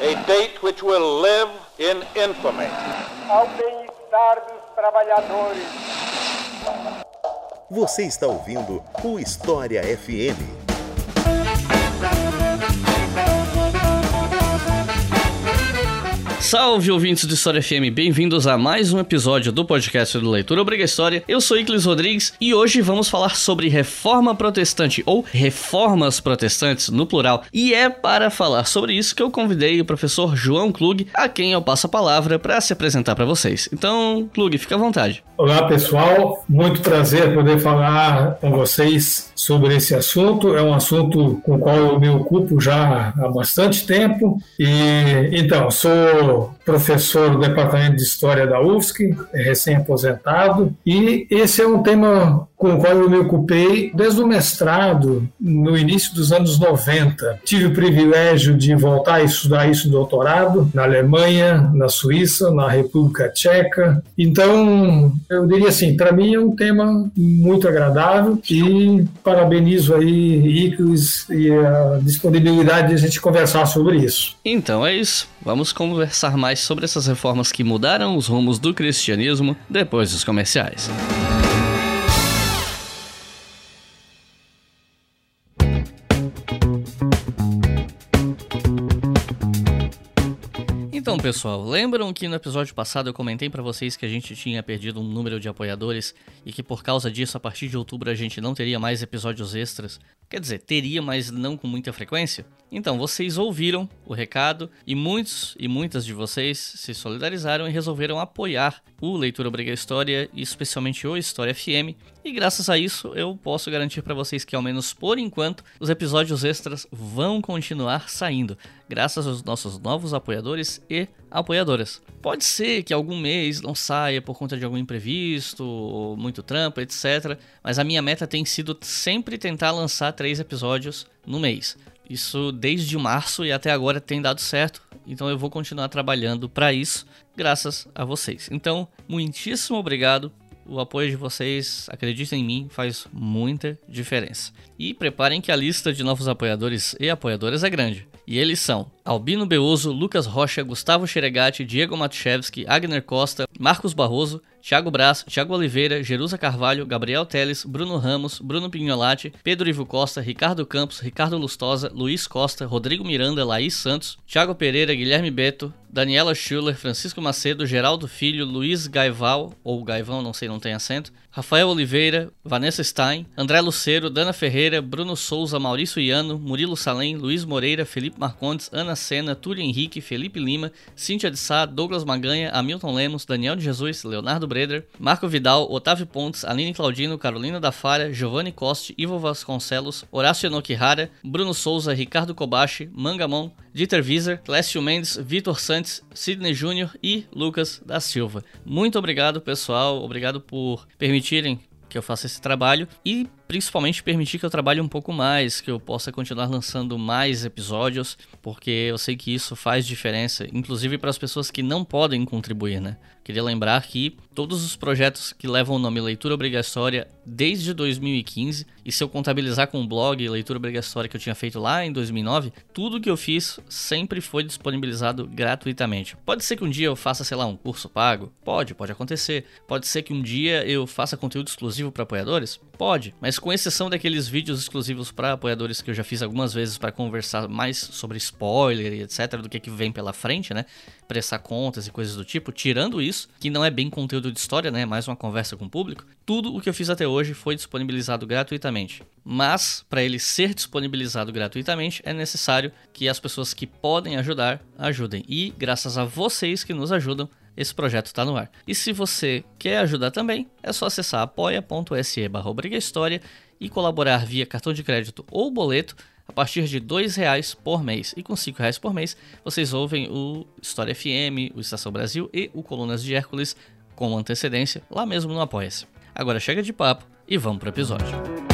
A date which will live in infamy. Ao bem-estar dos trabalhadores. Você está ouvindo o História FM. Salve ouvintes do História FM, bem-vindos a mais um episódio do podcast do Leitura Obriga História. Eu sou Iclis Rodrigues e hoje vamos falar sobre reforma protestante ou reformas protestantes no plural. E é para falar sobre isso que eu convidei o professor João Klug, a quem eu passo a palavra para se apresentar para vocês. Então, Klug, fica à vontade. Olá pessoal, muito prazer poder falar com vocês sobre esse assunto. É um assunto com o qual eu me ocupo já há bastante tempo. E então, sou professor do Departamento de História da UFSC, recém-aposentado, e esse é um tema com o qual eu me ocupei desde o mestrado, no início dos anos 90. Tive o privilégio de voltar a estudar isso no doutorado, na Alemanha, na Suíça, na República Tcheca. Então, eu diria assim, para mim é um tema muito agradável e parabenizo aí Iclis e a disponibilidade de a gente conversar sobre isso. Então é isso. Vamos conversar mais sobre essas reformas que mudaram os rumos do cristianismo depois dos comerciais. Pessoal, lembram que no episódio passado eu comentei para vocês que a gente tinha perdido um número de apoiadores e que por causa disso, a partir de outubro, a gente não teria mais episódios extras? Quer dizer, teria, mas não com muita frequência? Então, vocês ouviram o recado e muitos e muitas de vocês se solidarizaram e resolveram apoiar o Leitura Obriga História, especialmente o História FM. E graças a isso, eu posso garantir para vocês que, ao menos por enquanto, os episódios extras vão continuar saindo, graças aos nossos novos apoiadores e apoiadoras. Pode ser que algum mês não saia por conta de algum imprevisto, muito trampo, etc. Mas a minha meta tem sido sempre tentar lançar três episódios no mês. Isso desde março e até agora tem dado certo, então eu vou continuar trabalhando para isso, graças a vocês. Então, muitíssimo obrigado. O apoio de vocês, acreditem em mim, faz muita diferença. E preparem que a lista de novos apoiadores e apoiadoras é grande. E eles são Albino Beoso, Lucas Rocha, Gustavo Xeregati, Diego Matuszewski, Agner Costa, Marcos Barroso, Thiago Braz, Thiago Oliveira, Jerusa Carvalho, Gabriel Teles, Bruno Ramos, Bruno Pignolati, Pedro Ivo Costa, Ricardo Campos, Ricardo Lustosa, Luiz Costa, Rodrigo Miranda, Laís Santos, Thiago Pereira, Guilherme Beto, Daniela Schuller, Francisco Macedo, Geraldo Filho, Luiz Gaival, ou Gaivão, não sei, não tem acento, Rafael Oliveira, Vanessa Stein, André Luceiro, Dana Ferreira, Bruno Souza, Maurício Iano, Murilo Salem, Luiz Moreira, Felipe Marcondes, Ana Sena, Túlio Henrique, Felipe Lima, Cíntia de Sá, Douglas Maganha, Hamilton Lemos, Daniel de Jesus, Leonardo Breder, Marco Vidal, Otávio Pontes, Aline Claudino, Carolina da Fara, Giovanni Coste, Ivo Vasconcelos, Horácio Enokihara, Bruno Souza, Ricardo Kobashi, Mangamon, Dieter Wieser, Clécio Mendes, Vitor Santos, Sidney Júnior e Lucas da Silva. Muito obrigado, pessoal. Obrigado por permitirem que eu faça esse trabalho e principalmente permitir que eu trabalhe um pouco mais, que eu possa continuar lançando mais episódios, porque eu sei que isso faz diferença, inclusive para as pessoas que não podem contribuir, né? Queria lembrar que todos os projetos que levam o nome Leitura Obrigatória desde 2015, e se eu contabilizar com o blog Leitura Obrigatória que eu tinha feito lá em 2009, tudo que eu fiz sempre foi disponibilizado gratuitamente. Pode ser que um dia eu faça, sei lá, um curso pago? Pode, pode acontecer. Pode ser que um dia eu faça conteúdo exclusivo para apoiadores? Pode, mas com exceção daqueles vídeos exclusivos para apoiadores que eu já fiz algumas vezes para conversar mais sobre spoiler e etc, do que, que vem pela frente, né? Prestar contas e coisas do tipo, tirando isso, que não é bem conteúdo de história, né? É mais uma conversa com o público, tudo o que eu fiz até hoje foi disponibilizado gratuitamente. Mas, para ele ser disponibilizado gratuitamente, é necessário que as pessoas que podem ajudar, ajudem. E, graças a vocês que nos ajudam, esse projeto está no ar. E se você quer ajudar também, é só acessar apoia.se barra História e colaborar via cartão de crédito ou boleto a partir de R$ reais por mês. E com R$ reais por mês, vocês ouvem o História FM, o Estação Brasil e o Colunas de Hércules com antecedência lá mesmo no Apoia-se. Agora chega de papo e vamos para o episódio.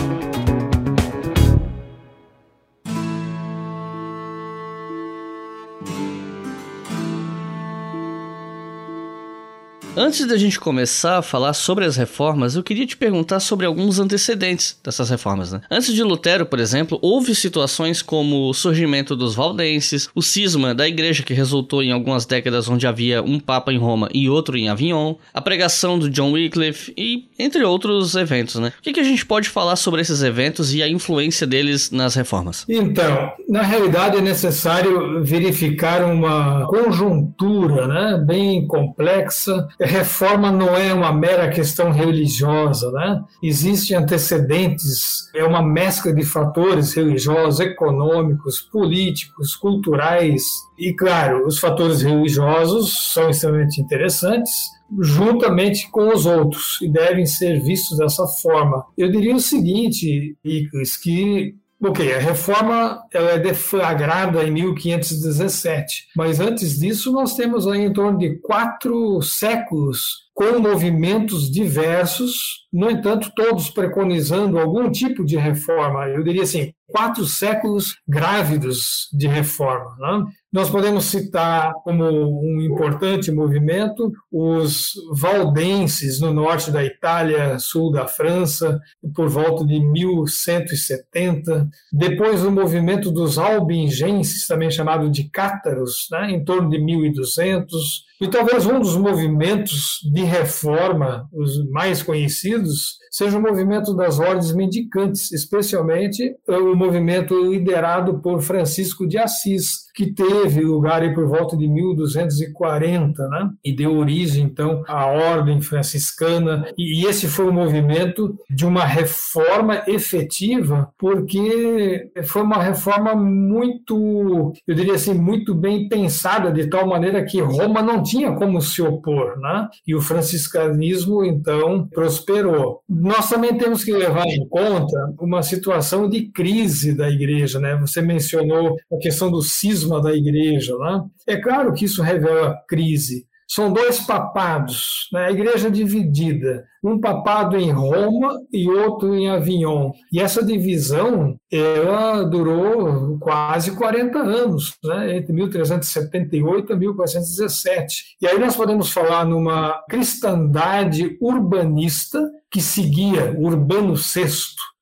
Antes da gente começar a falar sobre as reformas, eu queria te perguntar sobre alguns antecedentes dessas reformas. Né? Antes de Lutero, por exemplo, houve situações como o surgimento dos valdenses, o cisma da igreja que resultou em algumas décadas onde havia um papa em Roma e outro em Avignon, a pregação do John Wycliffe e entre outros eventos. Né? O que, que a gente pode falar sobre esses eventos e a influência deles nas reformas? Então, na realidade é necessário verificar uma conjuntura né, bem complexa reforma não é uma mera questão religiosa, né? Existem antecedentes, é uma mescla de fatores religiosos, econômicos, políticos, culturais. E, claro, os fatores religiosos são extremamente interessantes, juntamente com os outros, e devem ser vistos dessa forma. Eu diria o seguinte, Iclis, que Ok, a reforma ela é deflagrada em 1517, mas antes disso nós temos aí em torno de quatro séculos com movimentos diversos, no entanto, todos preconizando algum tipo de reforma. Eu diria assim, quatro séculos grávidos de reforma. Né? Nós podemos citar como um importante movimento os valdenses no norte da Itália, sul da França, por volta de 1170. Depois o movimento dos albingenses, também chamado de cátaros, né? em torno de 1200 e talvez um dos movimentos de reforma, os mais conhecidos, seja o movimento das ordens mendicantes, especialmente o movimento liderado por Francisco de Assis, que teve lugar aí por volta de 1240, né? E deu origem, então, à ordem franciscana. E esse foi o movimento de uma reforma efetiva, porque foi uma reforma muito, eu diria assim, muito bem pensada, de tal maneira que Roma não tinha como se opor, né? E o franciscanismo, então, prosperou. Nós também temos que levar em conta uma situação de crise da igreja, né? Você mencionou a questão do cisma da igreja. Né? É claro que isso revela crise. São dois papados, né? a igreja dividida, um papado em Roma e outro em Avignon. E essa divisão ela durou quase 40 anos, né? entre 1378 e 1417. E aí nós podemos falar numa cristandade urbanista que seguia Urbano VI,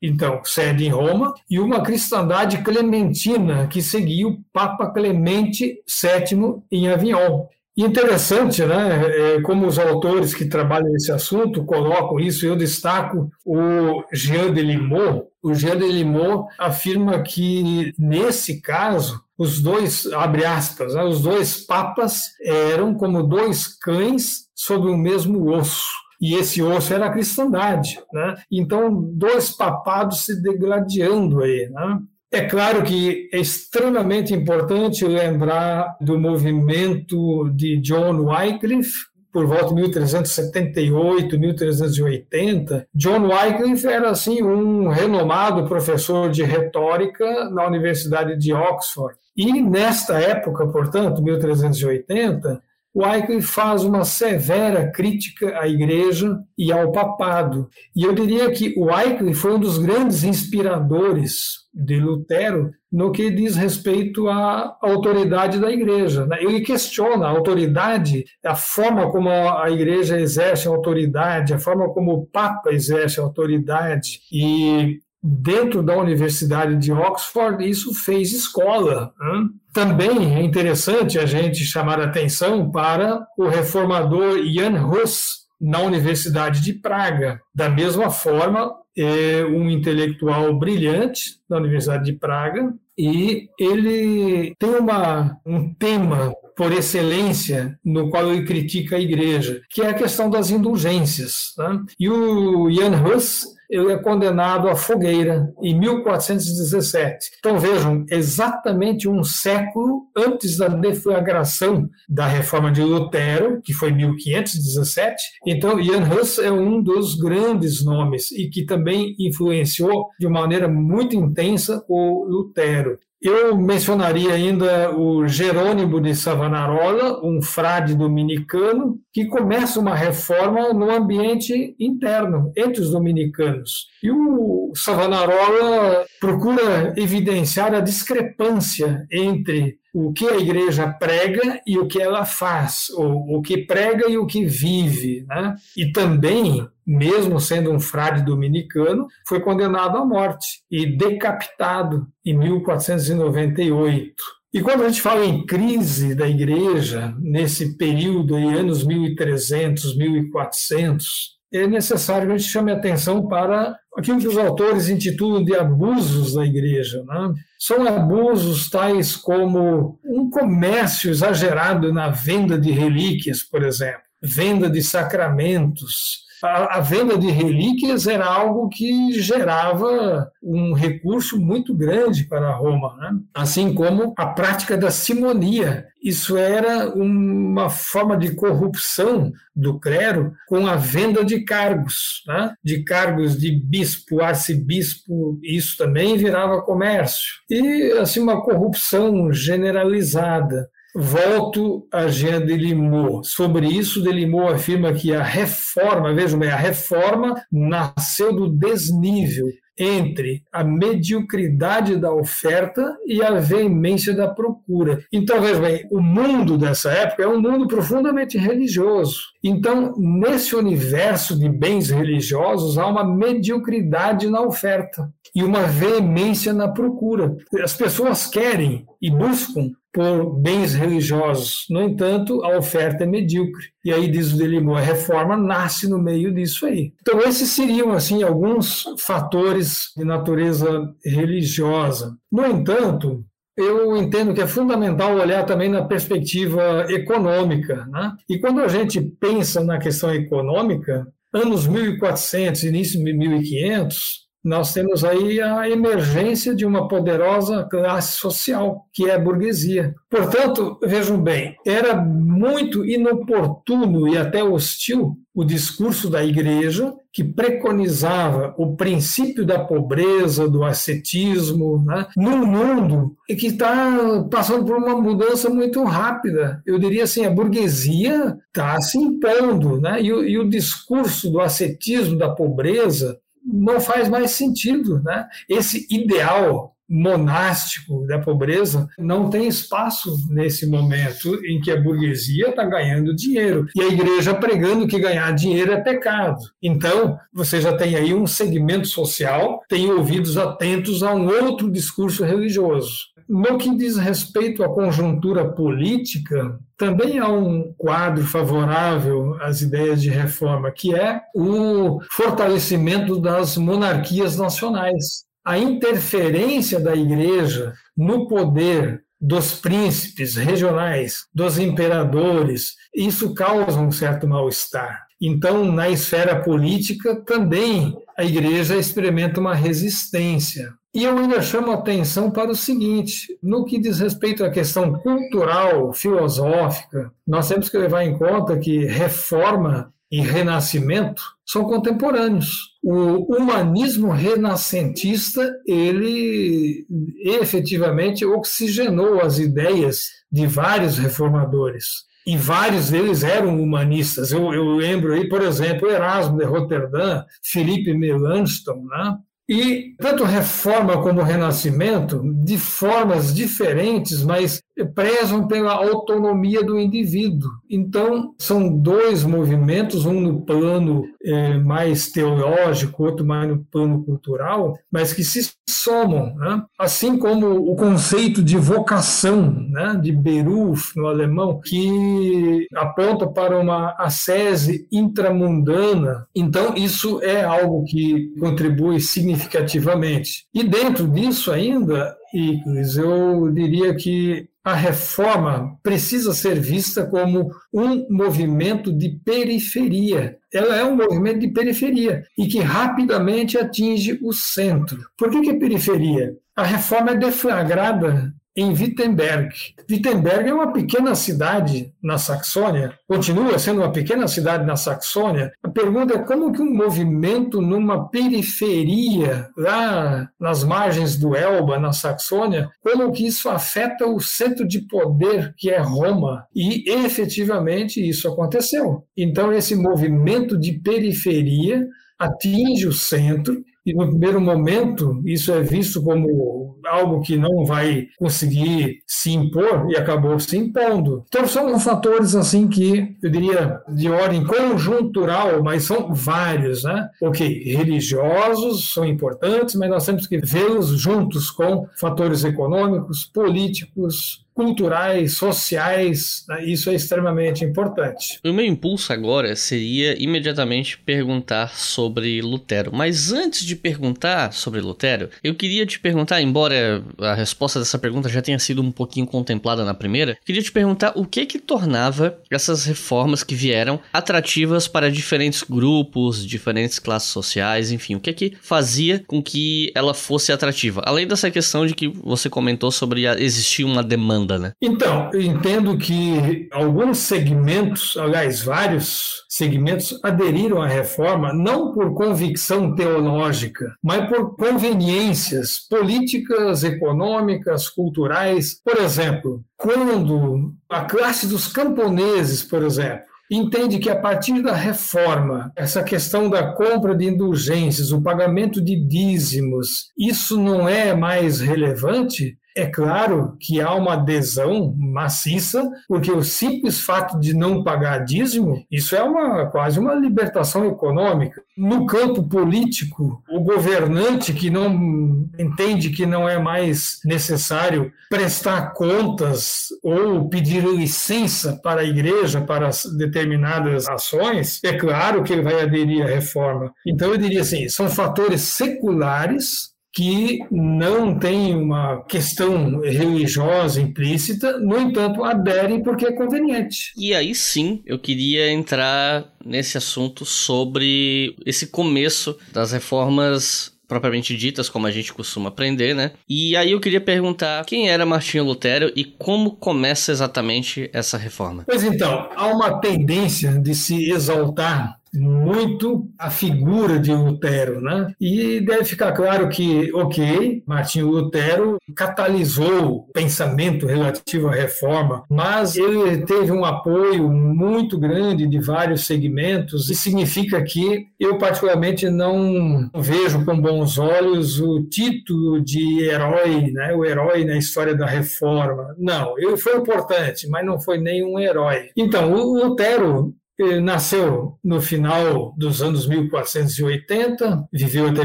então, sede em Roma, e uma cristandade clementina que seguia o Papa Clemente VII em Avignon. Interessante, né? É, como os autores que trabalham nesse assunto colocam isso, eu destaco o Jean de Limot. O Jean de Limot afirma que, nesse caso, os dois, abre aspas, né, os dois papas eram como dois cães sob o mesmo osso e esse osso era a cristandade. Né? Então, dois papados se degladiando aí. Né? É claro que é extremamente importante lembrar do movimento de John Wycliffe, por volta de 1378, 1380. John Wycliffe era assim um renomado professor de retórica na Universidade de Oxford. E nesta época, portanto, 1380, Wycliffe faz uma severa crítica à igreja e ao papado. E eu diria que Wycliffe foi um dos grandes inspiradores de Lutero no que diz respeito à autoridade da igreja. Né? Ele questiona a autoridade, a forma como a igreja exerce a autoridade, a forma como o Papa exerce a autoridade. E dentro da Universidade de Oxford, isso fez escola. Né? Também é interessante a gente chamar a atenção para o reformador Jan Hus, na Universidade de Praga. Da mesma forma, é um intelectual brilhante na Universidade de Praga e ele tem uma, um tema por excelência no qual ele critica a igreja, que é a questão das indulgências. Né? E o Jan Hus ele é condenado à fogueira em 1417. Então vejam, exatamente um século antes da deflagração da reforma de Lutero, que foi 1517. Então Jan Hus é um dos grandes nomes e que também influenciou de maneira muito intensa o Lutero. Eu mencionaria ainda o Jerônimo de Savonarola, um frade dominicano, que começa uma reforma no ambiente interno, entre os dominicanos. E o Savonarola procura evidenciar a discrepância entre o que a igreja prega e o que ela faz, ou o que prega e o que vive. Né? E também, mesmo sendo um frade dominicano, foi condenado à morte e decapitado em 1498. E quando a gente fala em crise da igreja, nesse período, em anos 1300, 1400, é necessário que a gente chame atenção para aquilo que os autores intitulam de abusos da igreja. Né? São abusos tais como um comércio exagerado na venda de relíquias, por exemplo, venda de sacramentos, a, a, venda de relíquias era algo que gerava um recurso muito grande para Roma, né? assim como a prática da simonia. Isso era uma forma de corrupção do clero com a venda de cargos, né? de cargos de bispo, arcebispo, isso também virava comércio. E assim uma corrupção generalizada. Volto a Jean Delimot. Sobre isso, Delimot afirma que a reforma, vejam bem, a reforma nasceu do desnível entre a mediocridade da oferta e a veemência da procura. Então, veja bem, o mundo dessa época é um mundo profundamente religioso. Então, nesse universo de bens religiosos, há uma mediocridade na oferta e uma veemência na procura. As pessoas querem e buscam por bens religiosos. No entanto, a oferta é medíocre. E aí diz o Delimor, a reforma nasce no meio disso aí. Então esses seriam assim alguns fatores de natureza religiosa. No entanto, eu entendo que é fundamental olhar também na perspectiva econômica. Né? E quando a gente pensa na questão econômica, anos 1400, início de 1500, nós temos aí a emergência de uma poderosa classe social, que é a burguesia. Portanto, vejam bem, era muito inoportuno e até hostil o discurso da igreja, que preconizava o princípio da pobreza, do ascetismo, né, num mundo que está passando por uma mudança muito rápida. Eu diria assim, a burguesia está se impondo, né, e, o, e o discurso do ascetismo, da pobreza, não faz mais sentido. Né? Esse ideal monástico da pobreza não tem espaço nesse momento em que a burguesia está ganhando dinheiro e a igreja pregando que ganhar dinheiro é pecado. Então, você já tem aí um segmento social, tem ouvidos atentos a um outro discurso religioso. No que diz respeito à conjuntura política, também há um quadro favorável às ideias de reforma, que é o fortalecimento das monarquias nacionais. A interferência da igreja no poder dos príncipes regionais, dos imperadores, isso causa um certo mal-estar. Então, na esfera política, também a igreja experimenta uma resistência. E eu ainda chamo atenção para o seguinte: no que diz respeito à questão cultural, filosófica, nós temos que levar em conta que reforma e renascimento são contemporâneos. O humanismo renascentista, ele efetivamente oxigenou as ideias de vários reformadores e vários deles eram humanistas. Eu, eu lembro aí, por exemplo, Erasmo de Roterdã, Felipe Melanchthon, né? E tanto reforma como renascimento, de formas diferentes, mas prezam pela autonomia do indivíduo. Então, são dois movimentos, um no plano é, mais teológico, outro mais no plano cultural, mas que se somam. Né? Assim como o conceito de vocação, né? de Beruf, no alemão, que aponta para uma ascese intramundana. Então, isso é algo que contribui significativamente. E dentro disso ainda, Iclis, eu diria que a reforma precisa ser vista como um movimento de periferia. Ela é um movimento de periferia e que rapidamente atinge o centro. Por que, que é periferia? A reforma é deflagrada em Wittenberg. Wittenberg é uma pequena cidade na Saxônia, continua sendo uma pequena cidade na Saxônia. A pergunta é como que um movimento numa periferia, lá nas margens do Elba, na Saxônia, como que isso afeta o centro de poder que é Roma? E efetivamente isso aconteceu. Então esse movimento de periferia atinge o centro e no primeiro momento isso é visto como algo que não vai conseguir se impor e acabou se impondo. Então são fatores assim que eu diria de ordem conjuntural, mas são vários, né? Ok, religiosos são importantes, mas nós temos que vê-los juntos com fatores econômicos, políticos, culturais, sociais, né? isso é extremamente importante. O meu impulso agora seria imediatamente perguntar sobre Lutero. Mas antes de perguntar sobre Lutero, eu queria te perguntar, embora a resposta dessa pergunta já tenha sido um pouquinho contemplada na primeira, queria te perguntar o que que tornava essas reformas que vieram atrativas para diferentes grupos, diferentes classes sociais, enfim, o que que fazia com que ela fosse atrativa? Além dessa questão de que você comentou sobre existir uma demanda né? Então, eu entendo que alguns segmentos, aliás, vários segmentos aderiram à reforma não por convicção teológica, mas por conveniências políticas, econômicas, culturais. Por exemplo, quando a classe dos camponeses, por exemplo, entende que a partir da reforma, essa questão da compra de indulgências, o pagamento de dízimos, isso não é mais relevante, é claro que há uma adesão maciça, porque o simples fato de não pagar dízimo, isso é uma, quase uma libertação econômica. No campo político, o governante que não entende que não é mais necessário prestar contas ou pedir licença para a igreja para determinadas ações, é claro que ele vai aderir à reforma. Então, eu diria assim: são fatores seculares que não tem uma questão religiosa implícita, no entanto, aderem porque é conveniente. E aí sim, eu queria entrar nesse assunto sobre esse começo das reformas propriamente ditas, como a gente costuma aprender, né? E aí eu queria perguntar quem era Martinho Lutero e como começa exatamente essa reforma. Pois então, há uma tendência de se exaltar muito a figura de Lutero, né? E deve ficar claro que, ok, Martinho Lutero catalisou o pensamento relativo à reforma, mas ele teve um apoio muito grande de vários segmentos e significa que eu particularmente não vejo com bons olhos o título de herói, né? O herói na história da reforma. Não, ele foi importante, mas não foi nenhum herói. Então, o Lutero nasceu no final dos anos 1480, viveu até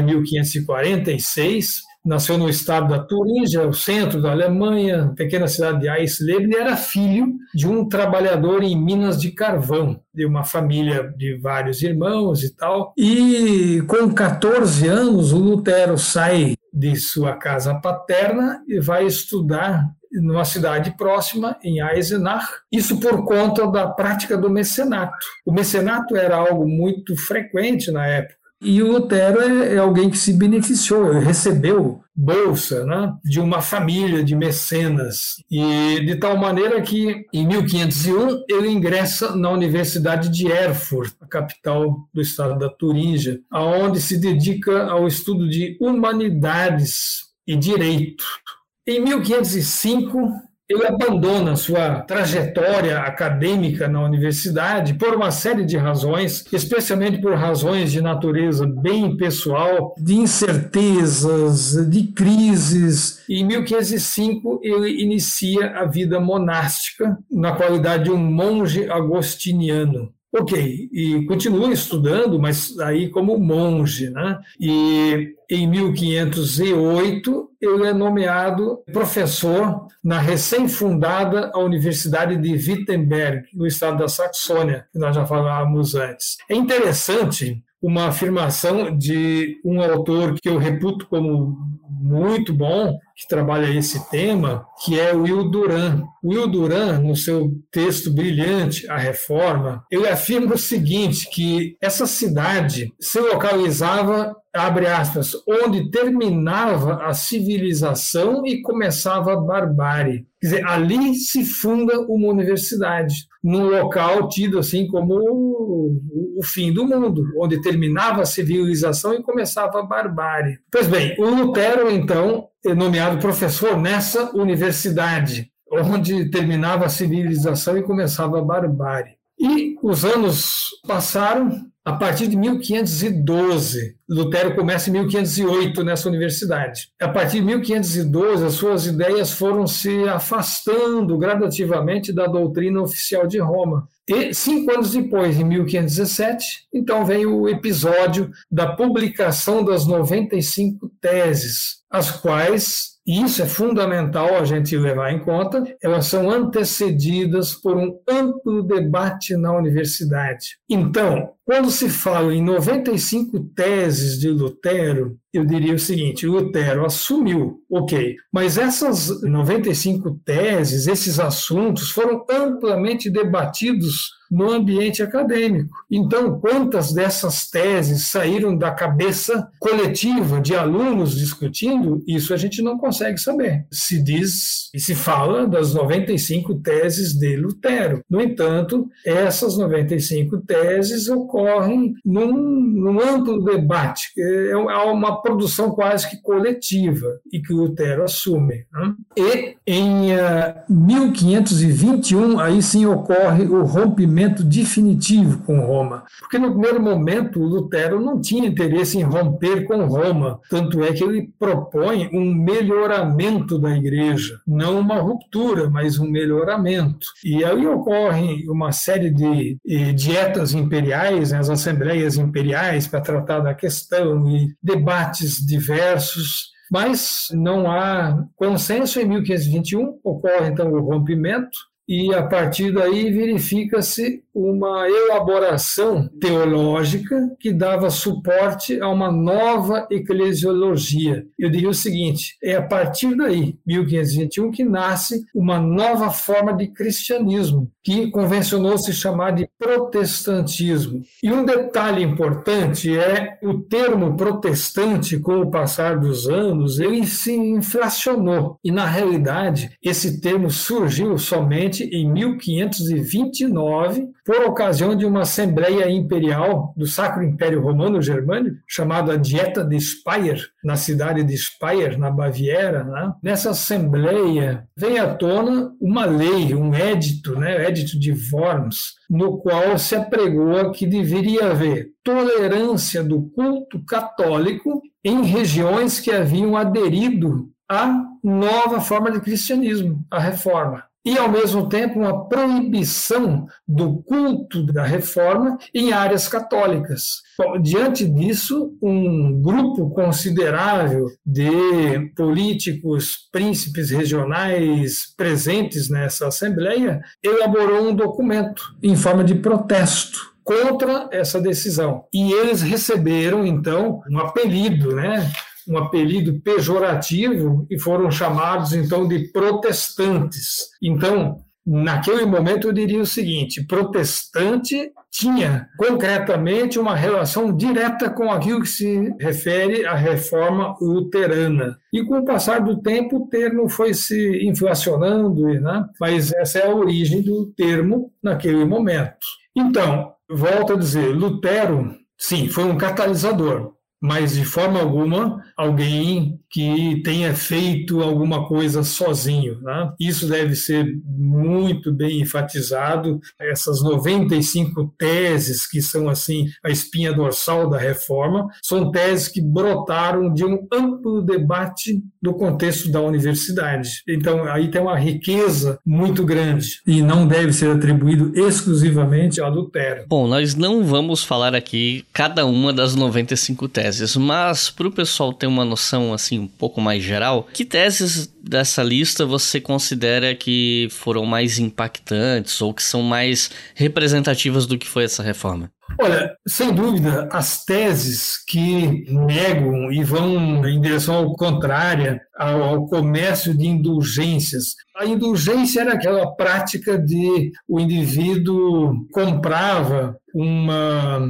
1546, nasceu no estado da Turíngia, o centro da Alemanha, pequena cidade de Eisleben, e era filho de um trabalhador em minas de carvão, de uma família de vários irmãos e tal. E com 14 anos, o Lutero sai de sua casa paterna e vai estudar numa cidade próxima, em Eisenach, isso por conta da prática do mecenato. O mecenato era algo muito frequente na época. E o Lutero é, é alguém que se beneficiou, recebeu bolsa né, de uma família de mecenas. E de tal maneira que, em 1501, ele ingressa na Universidade de Erfurt, a capital do estado da Turíngia, aonde se dedica ao estudo de humanidades e direito. Em 1505, ele abandona sua trajetória acadêmica na universidade por uma série de razões, especialmente por razões de natureza bem pessoal, de incertezas, de crises. Em 1505, ele inicia a vida monástica na qualidade de um monge agostiniano. Ok, e continua estudando, mas aí como monge, né? E em 1508 ele é nomeado professor na recém-fundada Universidade de Wittenberg, no estado da Saxônia, que nós já falávamos antes. É interessante uma afirmação de um autor que eu reputo como muito bom, que trabalha esse tema, que é o Will Duran. Will Duran, no seu texto brilhante, A Reforma, ele afirma o seguinte, que essa cidade se localizava abre aspas, onde terminava a civilização e começava a barbárie. Quer dizer, ali se funda uma universidade, num local tido assim como o, o fim do mundo, onde terminava a civilização e começava a barbárie. Pois bem, o Lutero, então, é nomeado professor nessa universidade, onde terminava a civilização e começava a barbárie. E os anos passaram, a partir de 1512. Lutero começa em 1508 nessa universidade. A partir de 1512, as suas ideias foram se afastando gradativamente da doutrina oficial de Roma. E cinco anos depois, em 1517, então vem o episódio da publicação das 95 teses, as quais e isso é fundamental a gente levar em conta, elas são antecedidas por um amplo debate na universidade. Então, quando se fala em 95 teses de Lutero, eu diria o seguinte: Lutero assumiu, ok, mas essas 95 teses, esses assuntos foram amplamente debatidos no ambiente acadêmico. Então, quantas dessas teses saíram da cabeça coletiva de alunos discutindo, isso a gente não consegue saber. Se diz e se fala das 95 teses de Lutero. No entanto, essas 95 teses ocorrem num, num amplo debate, é uma produção quase que coletiva e que Lutero assume. Né? E em uh, eh, 1521, aí sim ocorre o rompimento definitivo com Roma. Porque no primeiro momento Lutero não tinha interesse em romper com Roma, tanto é que ele propõe um melhoramento da igreja, não uma ruptura, mas um melhoramento. E aí ocorre uma série de dietas imperiais, né, as assembleias imperiais para tratar da questão e debates diversos. Mas não há consenso. Em 1521, ocorre então o rompimento, e a partir daí verifica-se uma elaboração teológica que dava suporte a uma nova eclesiologia. Eu diria o seguinte: é a partir daí, 1521, que nasce uma nova forma de cristianismo, que convencionou se chamar de protestantismo. E um detalhe importante é o termo protestante, com o passar dos anos, ele se inflacionou. E na realidade, esse termo surgiu somente em 1529 por ocasião de uma assembleia imperial do Sacro Império Romano Germânico, chamada Dieta de Speyer, na cidade de Speyer, na Baviera. Né? Nessa assembleia vem à tona uma lei, um édito, né? édito de Worms, no qual se apregou que deveria haver tolerância do culto católico em regiões que haviam aderido à nova forma de cristianismo, a reforma e, ao mesmo tempo, uma proibição do culto da reforma em áreas católicas. Bom, diante disso, um grupo considerável de políticos, príncipes regionais presentes nessa Assembleia elaborou um documento em forma de protesto contra essa decisão. E eles receberam, então, um apelido, né? Um apelido pejorativo e foram chamados então de protestantes. Então, naquele momento eu diria o seguinte: protestante tinha concretamente uma relação direta com aquilo que se refere à reforma luterana. E com o passar do tempo o termo foi se inflacionando, né? mas essa é a origem do termo naquele momento. Então, volto a dizer, Lutero, sim, foi um catalisador mas de forma alguma alguém que tenha feito alguma coisa sozinho. Né? Isso deve ser muito bem enfatizado. Essas 95 teses, que são assim a espinha dorsal da reforma, são teses que brotaram de um amplo debate no contexto da universidade. Então, aí tem uma riqueza muito grande e não deve ser atribuído exclusivamente a Lutero. Bom, nós não vamos falar aqui cada uma das 95 teses teses, mas para o pessoal ter uma noção assim um pouco mais geral, que teses dessa lista você considera que foram mais impactantes ou que são mais representativas do que foi essa reforma? Olha, sem dúvida, as teses que negam e vão em direção ao contrária ao, ao, comércio de indulgências. A indulgência era aquela prática de o indivíduo comprava uma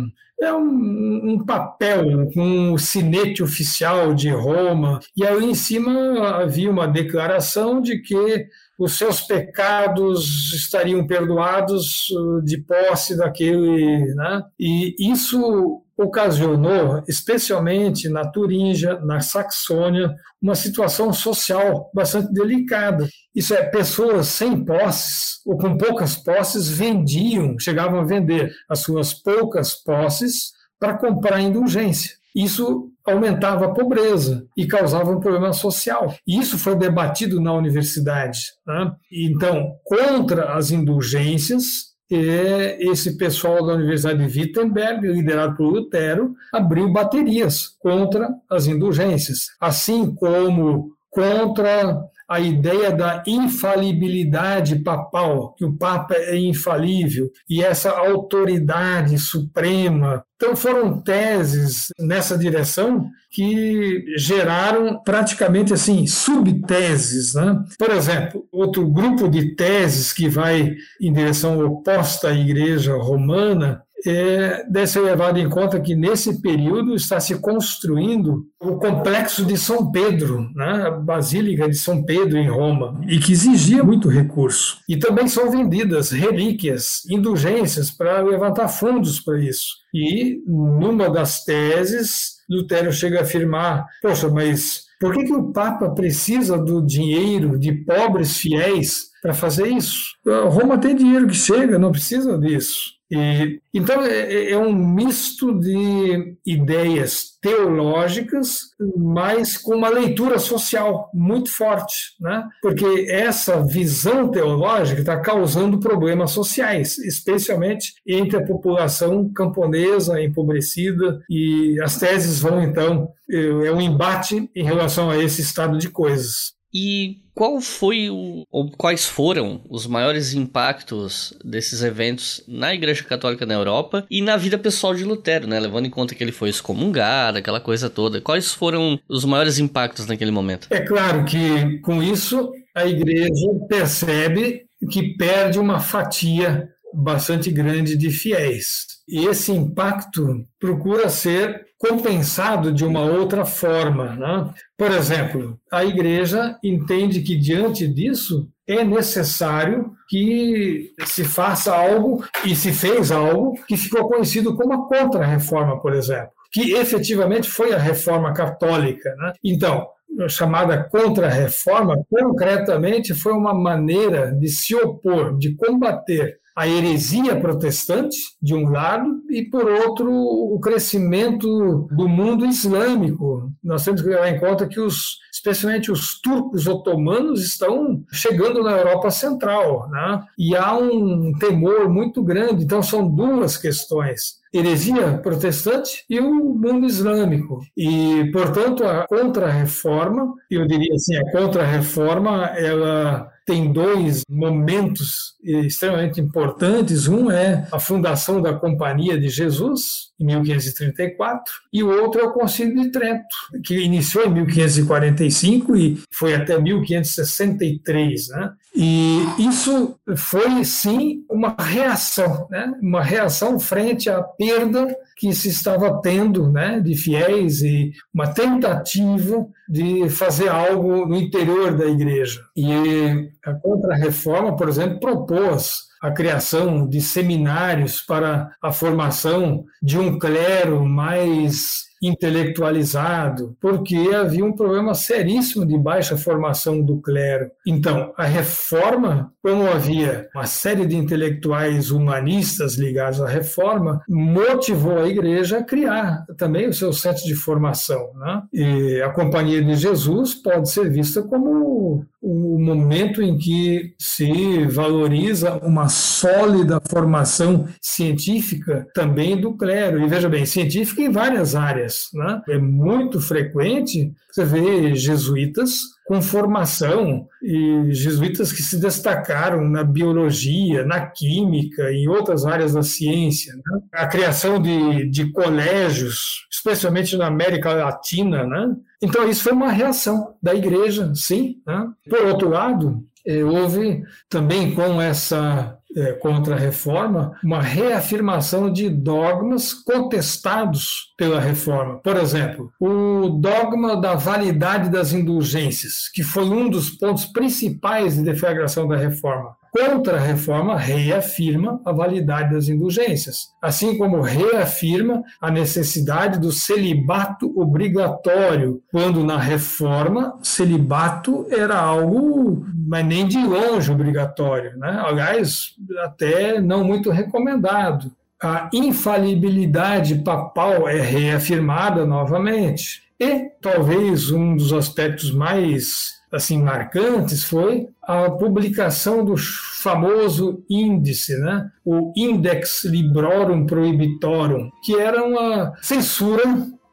é um, um, papel com um sinete oficial de Roma, e aí em cima havia uma declaração de que os seus pecados estariam perdoados uh, de posse daquele. Né? E isso ocasionou, especialmente na Turíngia, na Saxônia, uma situação social bastante delicada. Isso é, pessoas sem posses ou com poucas posses vendiam, chegavam a vender as suas poucas posses para comprar indulgência. Isso aumentava a pobreza e causava um problema social. E isso foi debatido na universidade. Né? Então, contra as indulgências, esse pessoal da Universidade de Wittenberg, liderado por Lutero, abriu baterias contra as indulgências, assim como contra a ideia da infalibilidade papal, que o Papa é infalível, e essa autoridade suprema. Então, foram teses nessa direção que geraram praticamente assim subteses. Né? Por exemplo, outro grupo de teses que vai em direção oposta à Igreja Romana é, deve ser levado em conta que nesse período está se construindo o complexo de São Pedro, né, a Basílica de São Pedro em Roma, e que exigia muito recurso. E também são vendidas relíquias, indulgências para levantar fundos para isso. E numa das teses, Lutero chega a afirmar: poxa, mas por que, que o Papa precisa do dinheiro de pobres fiéis para fazer isso? Roma tem dinheiro que chega, não precisa disso. E, então, é, é, é, um misto de ideias teológicas, mas com uma leitura social muito forte, né? porque essa visão teológica está causando problemas sociais, especialmente entre a população camponesa empobrecida, e as teses vão, então, é, é um embate em relação a esse estado de coisas. E qual foi o, ou quais foram os maiores impactos desses eventos na Igreja Católica na Europa e na vida pessoal de Lutero, né? Levando em conta que ele foi excomungado, aquela coisa toda. Quais foram os maiores impactos naquele momento? É claro que com isso a Igreja percebe que perde uma fatia bastante grande de fiéis. E esse impacto procura ser compensado de uma outra forma. Né? Por exemplo, a igreja entende que, diante disso, é necessário que se faça algo, e se fez algo, que ficou conhecido como a contra-reforma, por exemplo, que efetivamente foi a reforma católica. Né? Então, chamada contra-reforma, concretamente foi uma maneira de se opor, de combater a heresia protestante, de um lado, e, por outro, o crescimento do mundo islâmico. Nós temos que levar em conta que, os, especialmente os turcos otomanos, estão chegando na Europa Central, né? e há um temor muito grande. Então, são duas questões heresia protestante e o mundo islâmico. E, portanto, a contra-reforma, eu diria assim, a contra-reforma, ela tem dois momentos extremamente importantes. Um é a fundação da Companhia de Jesus, em 1534, e o outro é o Concílio de Trento, que iniciou em 1545 e foi até 1563. Né? E isso foi, sim, uma reação, né? uma reação frente à perda que se estava tendo né, de fiéis e uma tentativa de fazer algo no interior da igreja. E a Contra-Reforma, por exemplo, propôs a criação de seminários para a formação de um clero mais intelectualizado, porque havia um problema seríssimo de baixa formação do clero. Então, a reforma, como havia uma série de intelectuais humanistas ligados à reforma, motivou a igreja a criar também o seu centro de formação. Né? E a Companhia de Jesus pode ser vista como o momento em que se valoriza uma sólida formação científica também do clero. E veja bem, científica em várias áreas. Né? É muito frequente você ver jesuítas com formação e jesuítas que se destacaram na biologia, na química e em outras áreas da ciência. Né? A criação de, de colégios, especialmente na América Latina, né? Então, isso foi uma reação da igreja, sim. Né? Por outro lado, eh, houve também com essa é, contra a reforma, uma reafirmação de dogmas contestados pela reforma. Por exemplo, o dogma da validade das indulgências, que foi um dos pontos principais de deflagração da reforma contra a reforma reafirma a validade das indulgências, assim como reafirma a necessidade do celibato obrigatório, quando na reforma celibato era algo, mas nem de longe obrigatório, né? aliás, até não muito recomendado. A infalibilidade papal é reafirmada novamente. E talvez um dos aspectos mais assim marcantes foi a publicação do famoso índice, né? o Index Librorum Prohibitorum, que era uma censura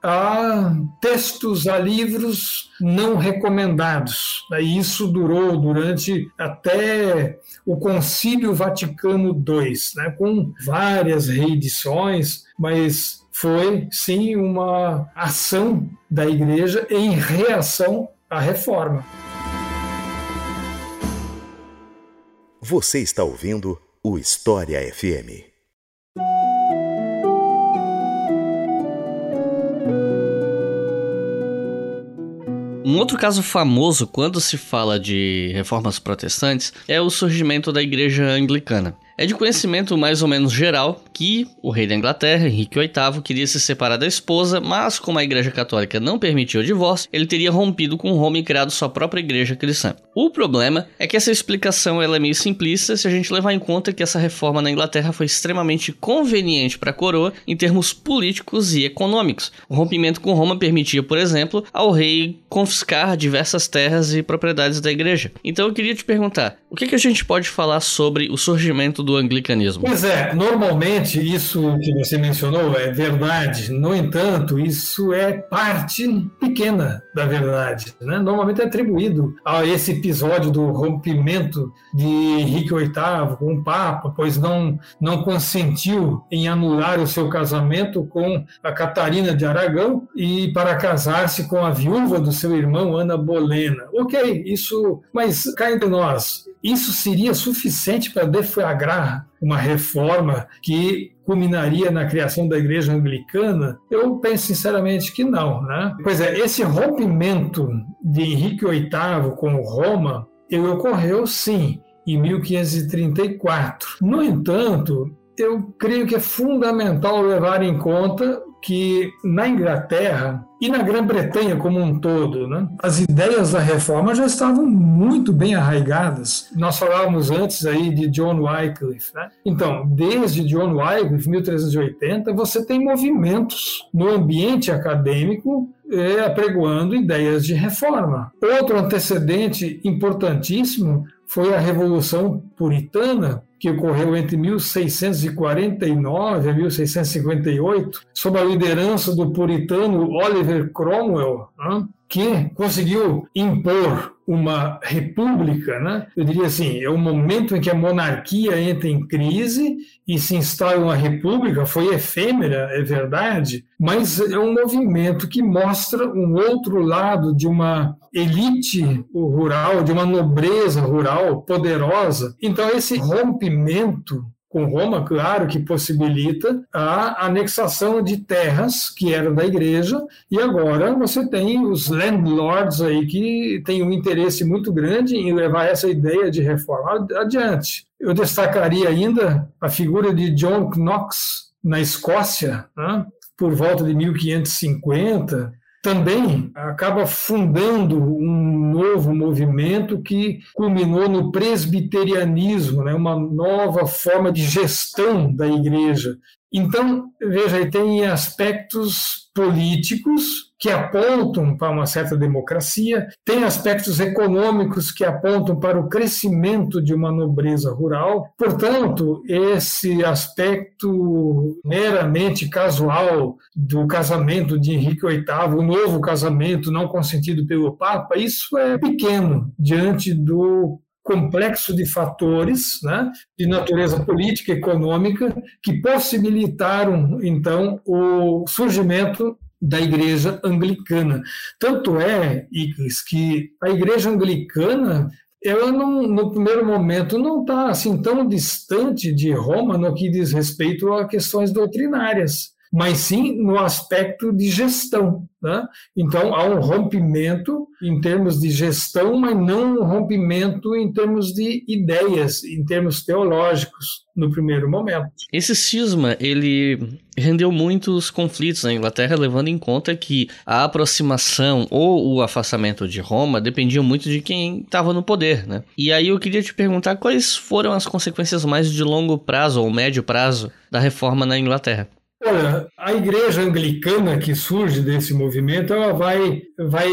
a textos, a livros não recomendados. Isso durou durante até o Concílio Vaticano II, né, com várias reedições, mas foi sim uma ação da Igreja em reação à reforma. Você está ouvindo o História FM. Um outro caso famoso quando se fala de reformas protestantes é o surgimento da Igreja Anglicana. É de conhecimento mais ou menos geral que o rei da Inglaterra, Henrique VIII, queria se separar da esposa, mas como a Igreja Católica não permitiu o divórcio, ele teria rompido com Roma e criado sua própria igreja cristã. O problema é que essa explicação é meio simplista se a gente levar em conta que essa reforma na Inglaterra foi extremamente conveniente para a coroa em termos políticos e econômicos. O rompimento com Roma permitia, por exemplo, ao rei confiscar diversas terras e propriedades da igreja. Então eu queria te perguntar, o que, que a gente pode falar sobre o surgimento do do anglicanismo. Pois é, normalmente isso que você mencionou é verdade. No entanto, isso é parte pequena da verdade. Né? Normalmente é atribuído a esse episódio do rompimento de Henrique VIII com o Papa, pois não, não consentiu em anular o seu casamento com a Catarina de Aragão e para casar-se com a viúva do seu irmão Ana Bolena. Ok, isso, mas cá entre nós, isso seria suficiente para deflagrar uma reforma que culminaria na criação da igreja anglicana? Eu penso sinceramente que não. Né? Pois é, esse rompimento de Henrique VIII com Roma ele ocorreu sim em 1534. No entanto, eu creio que é fundamental levar em conta que na Inglaterra e na Grã-Bretanha como um todo, né, as ideias da reforma já estavam muito bem arraigadas. Nós falávamos antes aí de John Wycliffe. Né? Então, desde John Wycliffe, 1380, você tem movimentos no ambiente acadêmico é, apregoando ideias de reforma. Outro antecedente importantíssimo foi a Revolução Puritana, que ocorreu entre 1649 e 1658, sob a liderança do puritano Oliver Cromwell, que conseguiu impor uma república, né? eu diria assim, é o momento em que a monarquia entra em crise e se instala uma república, foi efêmera, é verdade, mas é um movimento que mostra um outro lado de uma elite rural, de uma nobreza rural poderosa. Então, esse rompimento com Roma, claro, que possibilita a anexação de terras que eram da igreja, e agora você tem os landlords aí que têm um interesse muito grande em levar essa ideia de reforma adiante. Eu destacaria ainda a figura de John Knox na Escócia, né, por volta de 1550, também acaba fundando um novo movimento que culminou no presbiterianismo, né, uma nova forma de gestão da igreja. Então, veja, tem aspectos políticos que apontam para uma certa democracia, tem aspectos econômicos que apontam para o crescimento de uma nobreza rural. Portanto, esse aspecto meramente casual do casamento de Henrique VIII, o novo casamento não consentido pelo Papa, isso é pequeno diante do complexo de fatores né, de natureza política e econômica que possibilitaram, então, o surgimento da igreja anglicana. Tanto é, Iclis, que a igreja anglicana ela não, no primeiro momento não está assim tão distante de Roma no que diz respeito a questões doutrinárias mas sim no aspecto de gestão. Né? Então, há um rompimento em termos de gestão, mas não um rompimento em termos de ideias, em termos teológicos, no primeiro momento. Esse cisma, ele rendeu muitos conflitos na Inglaterra, levando em conta que a aproximação ou o afastamento de Roma dependiam muito de quem estava no poder, né? E aí eu queria te perguntar quais foram as consequências mais de longo prazo ou médio prazo da reforma na Inglaterra. Olha, a igreja anglicana que surge desse movimento, ela vai, vai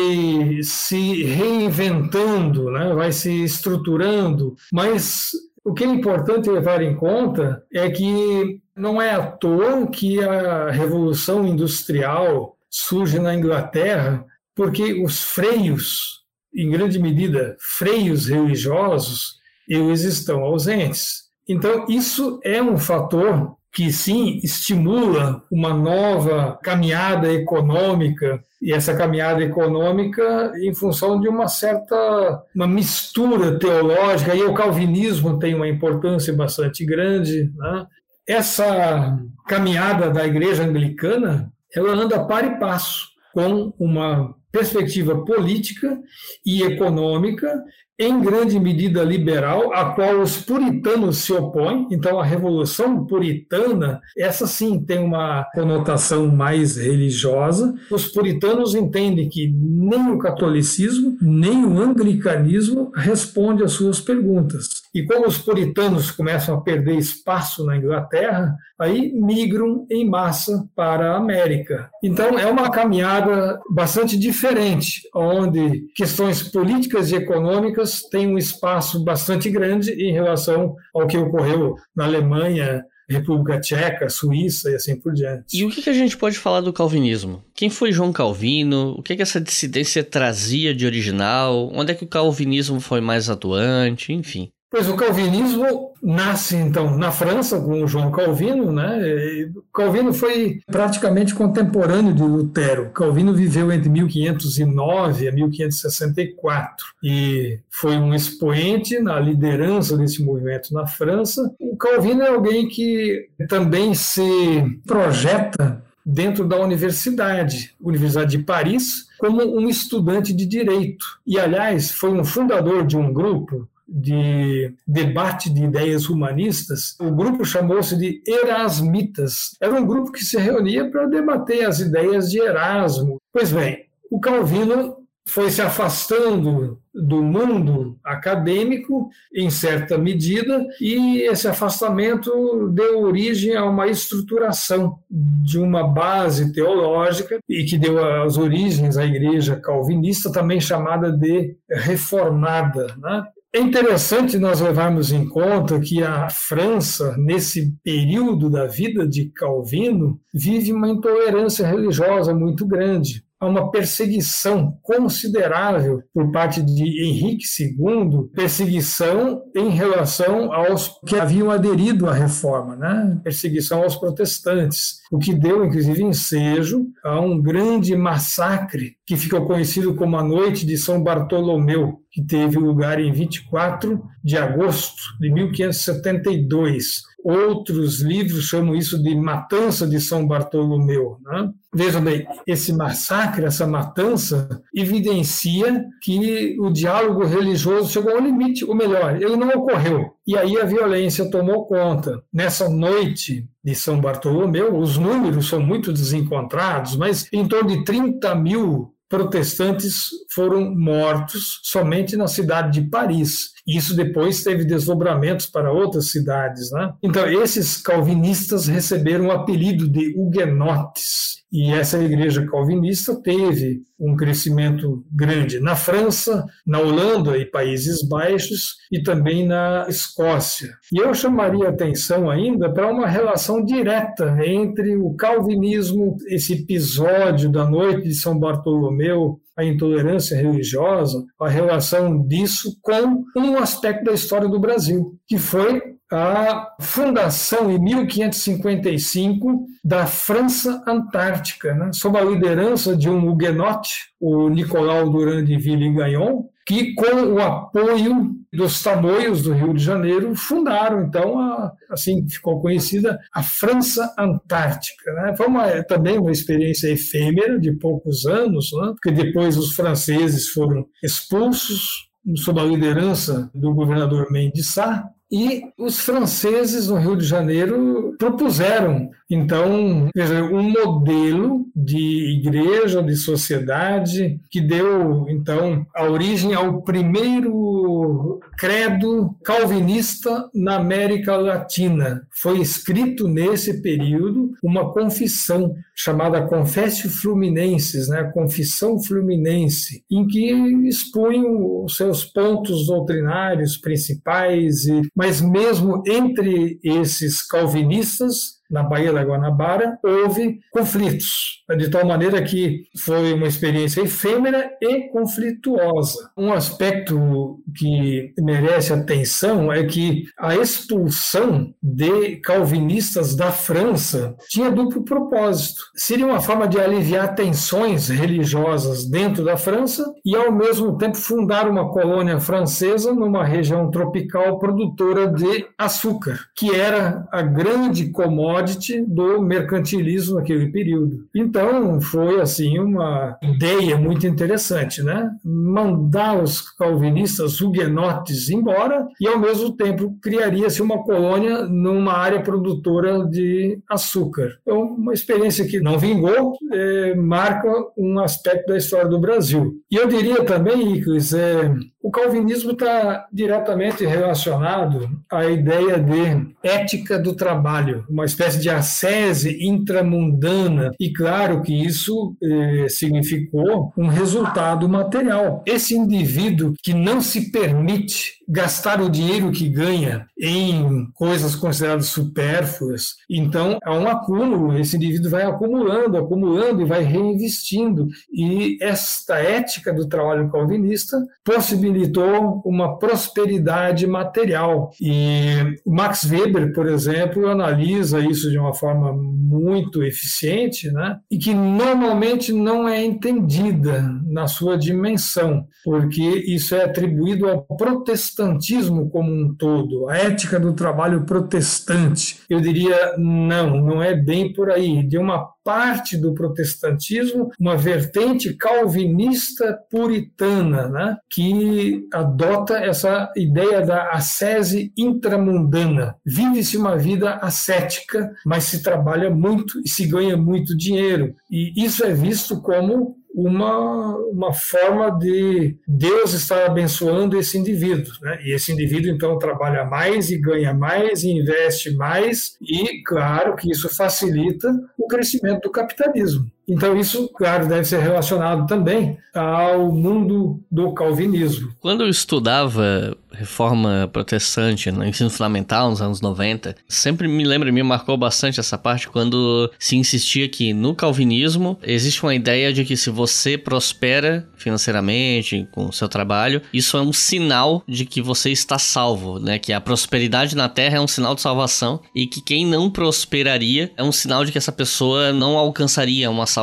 se reinventando, né? vai se estruturando, mas o que é importante levar em conta é que não é à toa que a Revolução Industrial surge na Inglaterra, porque os freios, em grande medida, freios religiosos, eles estão ausentes. Então, isso é um fator que sim estimula uma nova caminhada econômica e essa caminhada econômica em função de uma certa uma mistura teológica e o calvinismo tem uma importância bastante grande né? essa caminhada da igreja anglicana ela anda par e passo com uma perspectiva política e econômica em grande medida liberal, a qual os puritanos se opõem. Então, a Revolução Puritana, essa sim tem uma conotação mais religiosa. Os puritanos entendem que nem o catolicismo, nem o anglicanismo responde às suas perguntas. E como os puritanos começam a perder espaço na Inglaterra, aí migram em massa para a América. Então, é uma caminhada bastante diferente, onde questões políticas e econômicas tem um espaço bastante grande em relação ao que ocorreu na Alemanha, República Tcheca, Suíça e assim por diante. E o que a gente pode falar do calvinismo? Quem foi João Calvino? O que essa dissidência trazia de original? Onde é que o calvinismo foi mais atuante? Enfim. Pois o calvinismo nasce então na França com o João Calvino, né? Calvino foi praticamente contemporâneo de Lutero. Calvino viveu entre 1509 a 1564 e foi um expoente na liderança desse movimento na França. O Calvino é alguém que também se projeta dentro da universidade, Universidade de Paris, como um estudante de direito. E aliás, foi um fundador de um grupo de debate de ideias humanistas, o grupo chamou-se de Erasmitas. Era um grupo que se reunia para debater as ideias de Erasmo. Pois bem, o Calvino foi se afastando do mundo acadêmico em certa medida e esse afastamento deu origem a uma estruturação de uma base teológica e que deu as origens à igreja calvinista também chamada de reformada, né? É interessante nós levarmos em conta que a França, nesse período da vida de Calvino, vive uma intolerância religiosa muito grande a uma perseguição considerável por parte de Henrique II, perseguição em relação aos que haviam aderido à reforma, né? perseguição aos protestantes, o que deu, inclusive, ensejo a um grande massacre que ficou conhecido como a Noite de São Bartolomeu, que teve lugar em 24 de agosto de 1572. Outros livros chamam isso de Matança de São Bartolomeu. Né? Vejam bem, esse massacre, essa matança, evidencia que o diálogo religioso chegou ao limite, ou melhor, ele não ocorreu. E aí a violência tomou conta. Nessa noite de São Bartolomeu, os números são muito desencontrados, mas em torno de 30 mil protestantes foram mortos somente na cidade de Paris. Isso depois teve desdobramentos para outras cidades. Né? Então, esses calvinistas receberam o apelido de huguenotes. E essa igreja calvinista teve um crescimento grande na França, na Holanda e Países Baixos e também na Escócia. E eu chamaria atenção ainda para uma relação direta entre o calvinismo, esse episódio da noite de São Bartolomeu, a intolerância religiosa, a relação disso com um aspecto da história do Brasil, que foi a fundação em 1555 da França Antártica, né, sob a liderança de um huguenote, o Nicolau Durand de Villegagnon, que, com o apoio dos tamoios do Rio de Janeiro, fundaram, então, a, assim ficou conhecida a França Antártica. Né? Foi uma, também uma experiência efêmera, de poucos anos, né? porque depois os franceses foram expulsos sob a liderança do governador Mendes Sá, e os franceses no Rio de Janeiro propuseram, então, um modelo de igreja, de sociedade, que deu, então, a origem ao primeiro credo calvinista na América Latina. Foi escrito nesse período uma confissão chamada Confessio Fluminenses, né, Confissão Fluminense, em que expunham os seus pontos doutrinários principais, e, mas mesmo entre esses calvinistas na Baía da Guanabara, houve conflitos, de tal maneira que foi uma experiência efêmera e conflituosa. Um aspecto que merece atenção é que a expulsão de calvinistas da França tinha duplo propósito. Seria uma forma de aliviar tensões religiosas dentro da França e, ao mesmo tempo, fundar uma colônia francesa numa região tropical produtora de açúcar, que era a grande commodity commodity do mercantilismo naquele período. Então, foi assim uma ideia muito interessante, né? Mandar os calvinistas huguenotes embora e, ao mesmo tempo, criaria-se uma colônia numa área produtora de açúcar. Então, uma experiência que não vingou, é, marca um aspecto da história do Brasil. E eu diria também, Iclis, é, o calvinismo está diretamente relacionado à ideia de ética do trabalho, uma espécie de ascese intramundana, e claro que isso eh, significou um resultado material. Esse indivíduo que não se permite gastar o dinheiro que ganha em coisas consideradas supérfluas. Então, há um acúmulo, esse indivíduo vai acumulando, acumulando e vai reinvestindo. E esta ética do trabalho calvinista possibilitou uma prosperidade material. E Max Weber, por exemplo, analisa isso de uma forma muito eficiente, né? e que normalmente não é entendida na sua dimensão, porque isso é atribuído ao protestantismo protestantismo como um todo, a ética do trabalho protestante. Eu diria, não, não é bem por aí. De uma parte do protestantismo, uma vertente calvinista puritana, né, que adota essa ideia da ascese intramundana. Vive-se uma vida ascética, mas se trabalha muito e se ganha muito dinheiro. E isso é visto como uma, uma forma de Deus estar abençoando esse indivíduo. Né? E esse indivíduo, então, trabalha mais e ganha mais e investe mais, e claro que isso facilita o crescimento do capitalismo. Então, isso, claro, deve ser relacionado também ao mundo do calvinismo. Quando eu estudava reforma protestante no ensino fundamental, nos anos 90, sempre me lembro, me marcou bastante essa parte quando se insistia que no calvinismo existe uma ideia de que se você prospera financeiramente com o seu trabalho, isso é um sinal de que você está salvo, né? Que a prosperidade na terra é um sinal de salvação e que quem não prosperaria é um sinal de que essa pessoa não alcançaria uma salvação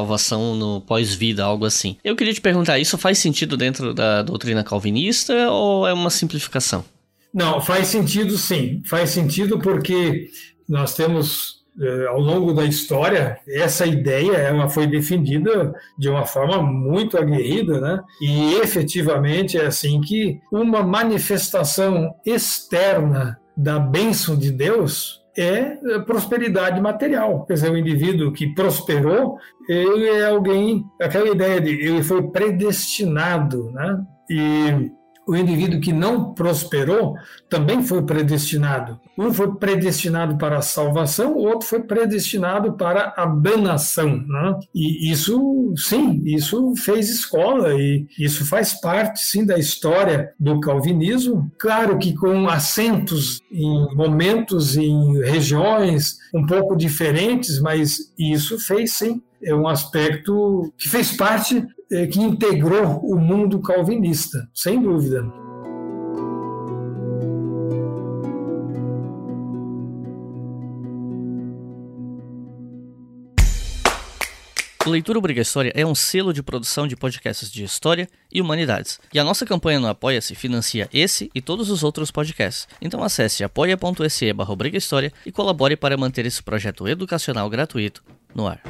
no pós-vida, algo assim. Eu queria te perguntar, isso faz sentido dentro da doutrina calvinista ou é uma simplificação? Não, faz sentido sim. Faz sentido porque nós temos eh, ao longo da história, essa ideia ela foi defendida de uma forma muito aguerrida, né? E efetivamente é assim que uma manifestação externa da bênção de Deus é prosperidade material. Quer dizer, o indivíduo que prosperou, ele é alguém, aquela ideia de ele foi predestinado, né? E o indivíduo que não prosperou também foi predestinado. Um foi predestinado para a salvação, o outro foi predestinado para a danação. Né? E isso, sim, isso fez escola e isso faz parte, sim, da história do calvinismo. Claro que com acentos em momentos, em regiões um pouco diferentes, mas isso fez, sim, é um aspecto que fez parte que integrou o mundo calvinista, sem dúvida. Leitura Obriga História é um selo de produção de podcasts de história e humanidades. E a nossa campanha no Apoia-se financia esse e todos os outros podcasts. Então acesse apoia.se barra e colabore para manter esse projeto educacional gratuito no ar.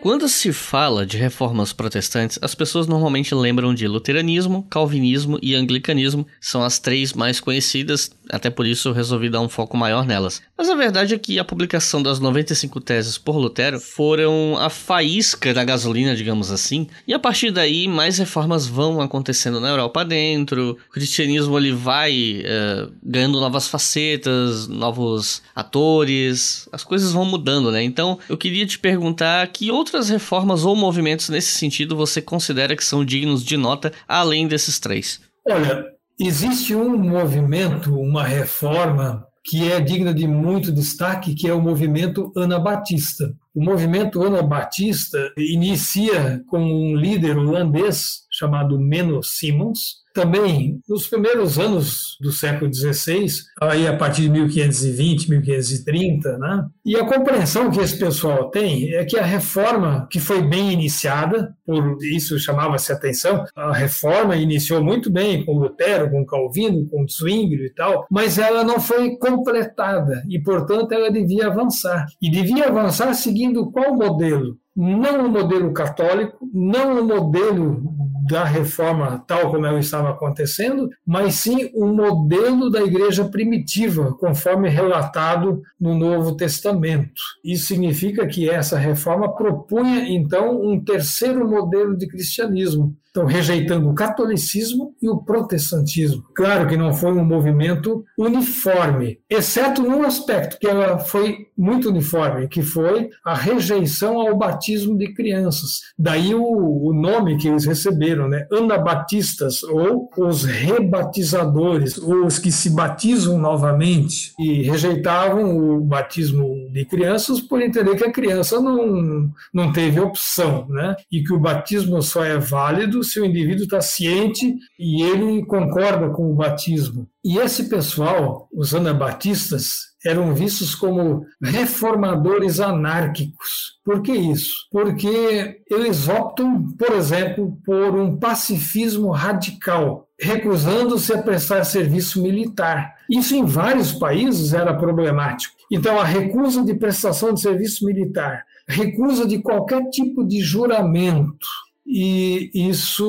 Quando se fala de reformas protestantes, as pessoas normalmente lembram de luteranismo, calvinismo e anglicanismo, são as três mais conhecidas, até por isso eu resolvi dar um foco maior nelas. Mas a verdade é que a publicação das 95 teses por Lutero foram a faísca da gasolina, digamos assim, e a partir daí mais reformas vão acontecendo na Europa dentro, o cristianismo ele vai uh, ganhando novas facetas, novos atores, as coisas vão mudando, né? Então eu queria te perguntar que outras reformas ou movimentos nesse sentido você considera que são dignos de nota, além desses três? Olha, existe um movimento, uma reforma que é digna de muito destaque, que é o movimento anabatista. O movimento anabatista inicia com um líder holandês chamado Menno Simons, também nos primeiros anos do século XVI, aí a partir de 1520, 1530, né? E a compreensão que esse pessoal tem é que a reforma que foi bem iniciada, por isso chamava-se atenção, a reforma iniciou muito bem com Lutero, com Calvino, com Zwingli e tal, mas ela não foi completada e, portanto, ela devia avançar. E devia avançar seguindo qual modelo? Não o modelo católico, não o modelo da reforma tal como ela estava acontecendo, mas sim um modelo da igreja primitiva, conforme relatado no Novo Testamento. Isso significa que essa reforma propunha, então, um terceiro modelo de cristianismo, Estão rejeitando o catolicismo e o protestantismo. Claro que não foi um movimento uniforme, exceto num aspecto que ela foi muito uniforme, que foi a rejeição ao batismo de crianças. Daí o, o nome que eles receberam, né? Anabatistas, ou os rebatizadores, ou os que se batizam novamente e rejeitavam o batismo de crianças por entender que a criança não, não teve opção, né? E que o batismo só é válido se o indivíduo está ciente e ele concorda com o batismo. E esse pessoal, os anabatistas, eram vistos como reformadores anárquicos. Por que isso? Porque eles optam, por exemplo, por um pacifismo radical, recusando-se a prestar serviço militar. Isso em vários países era problemático. Então, a recusa de prestação de serviço militar, recusa de qualquer tipo de juramento, e isso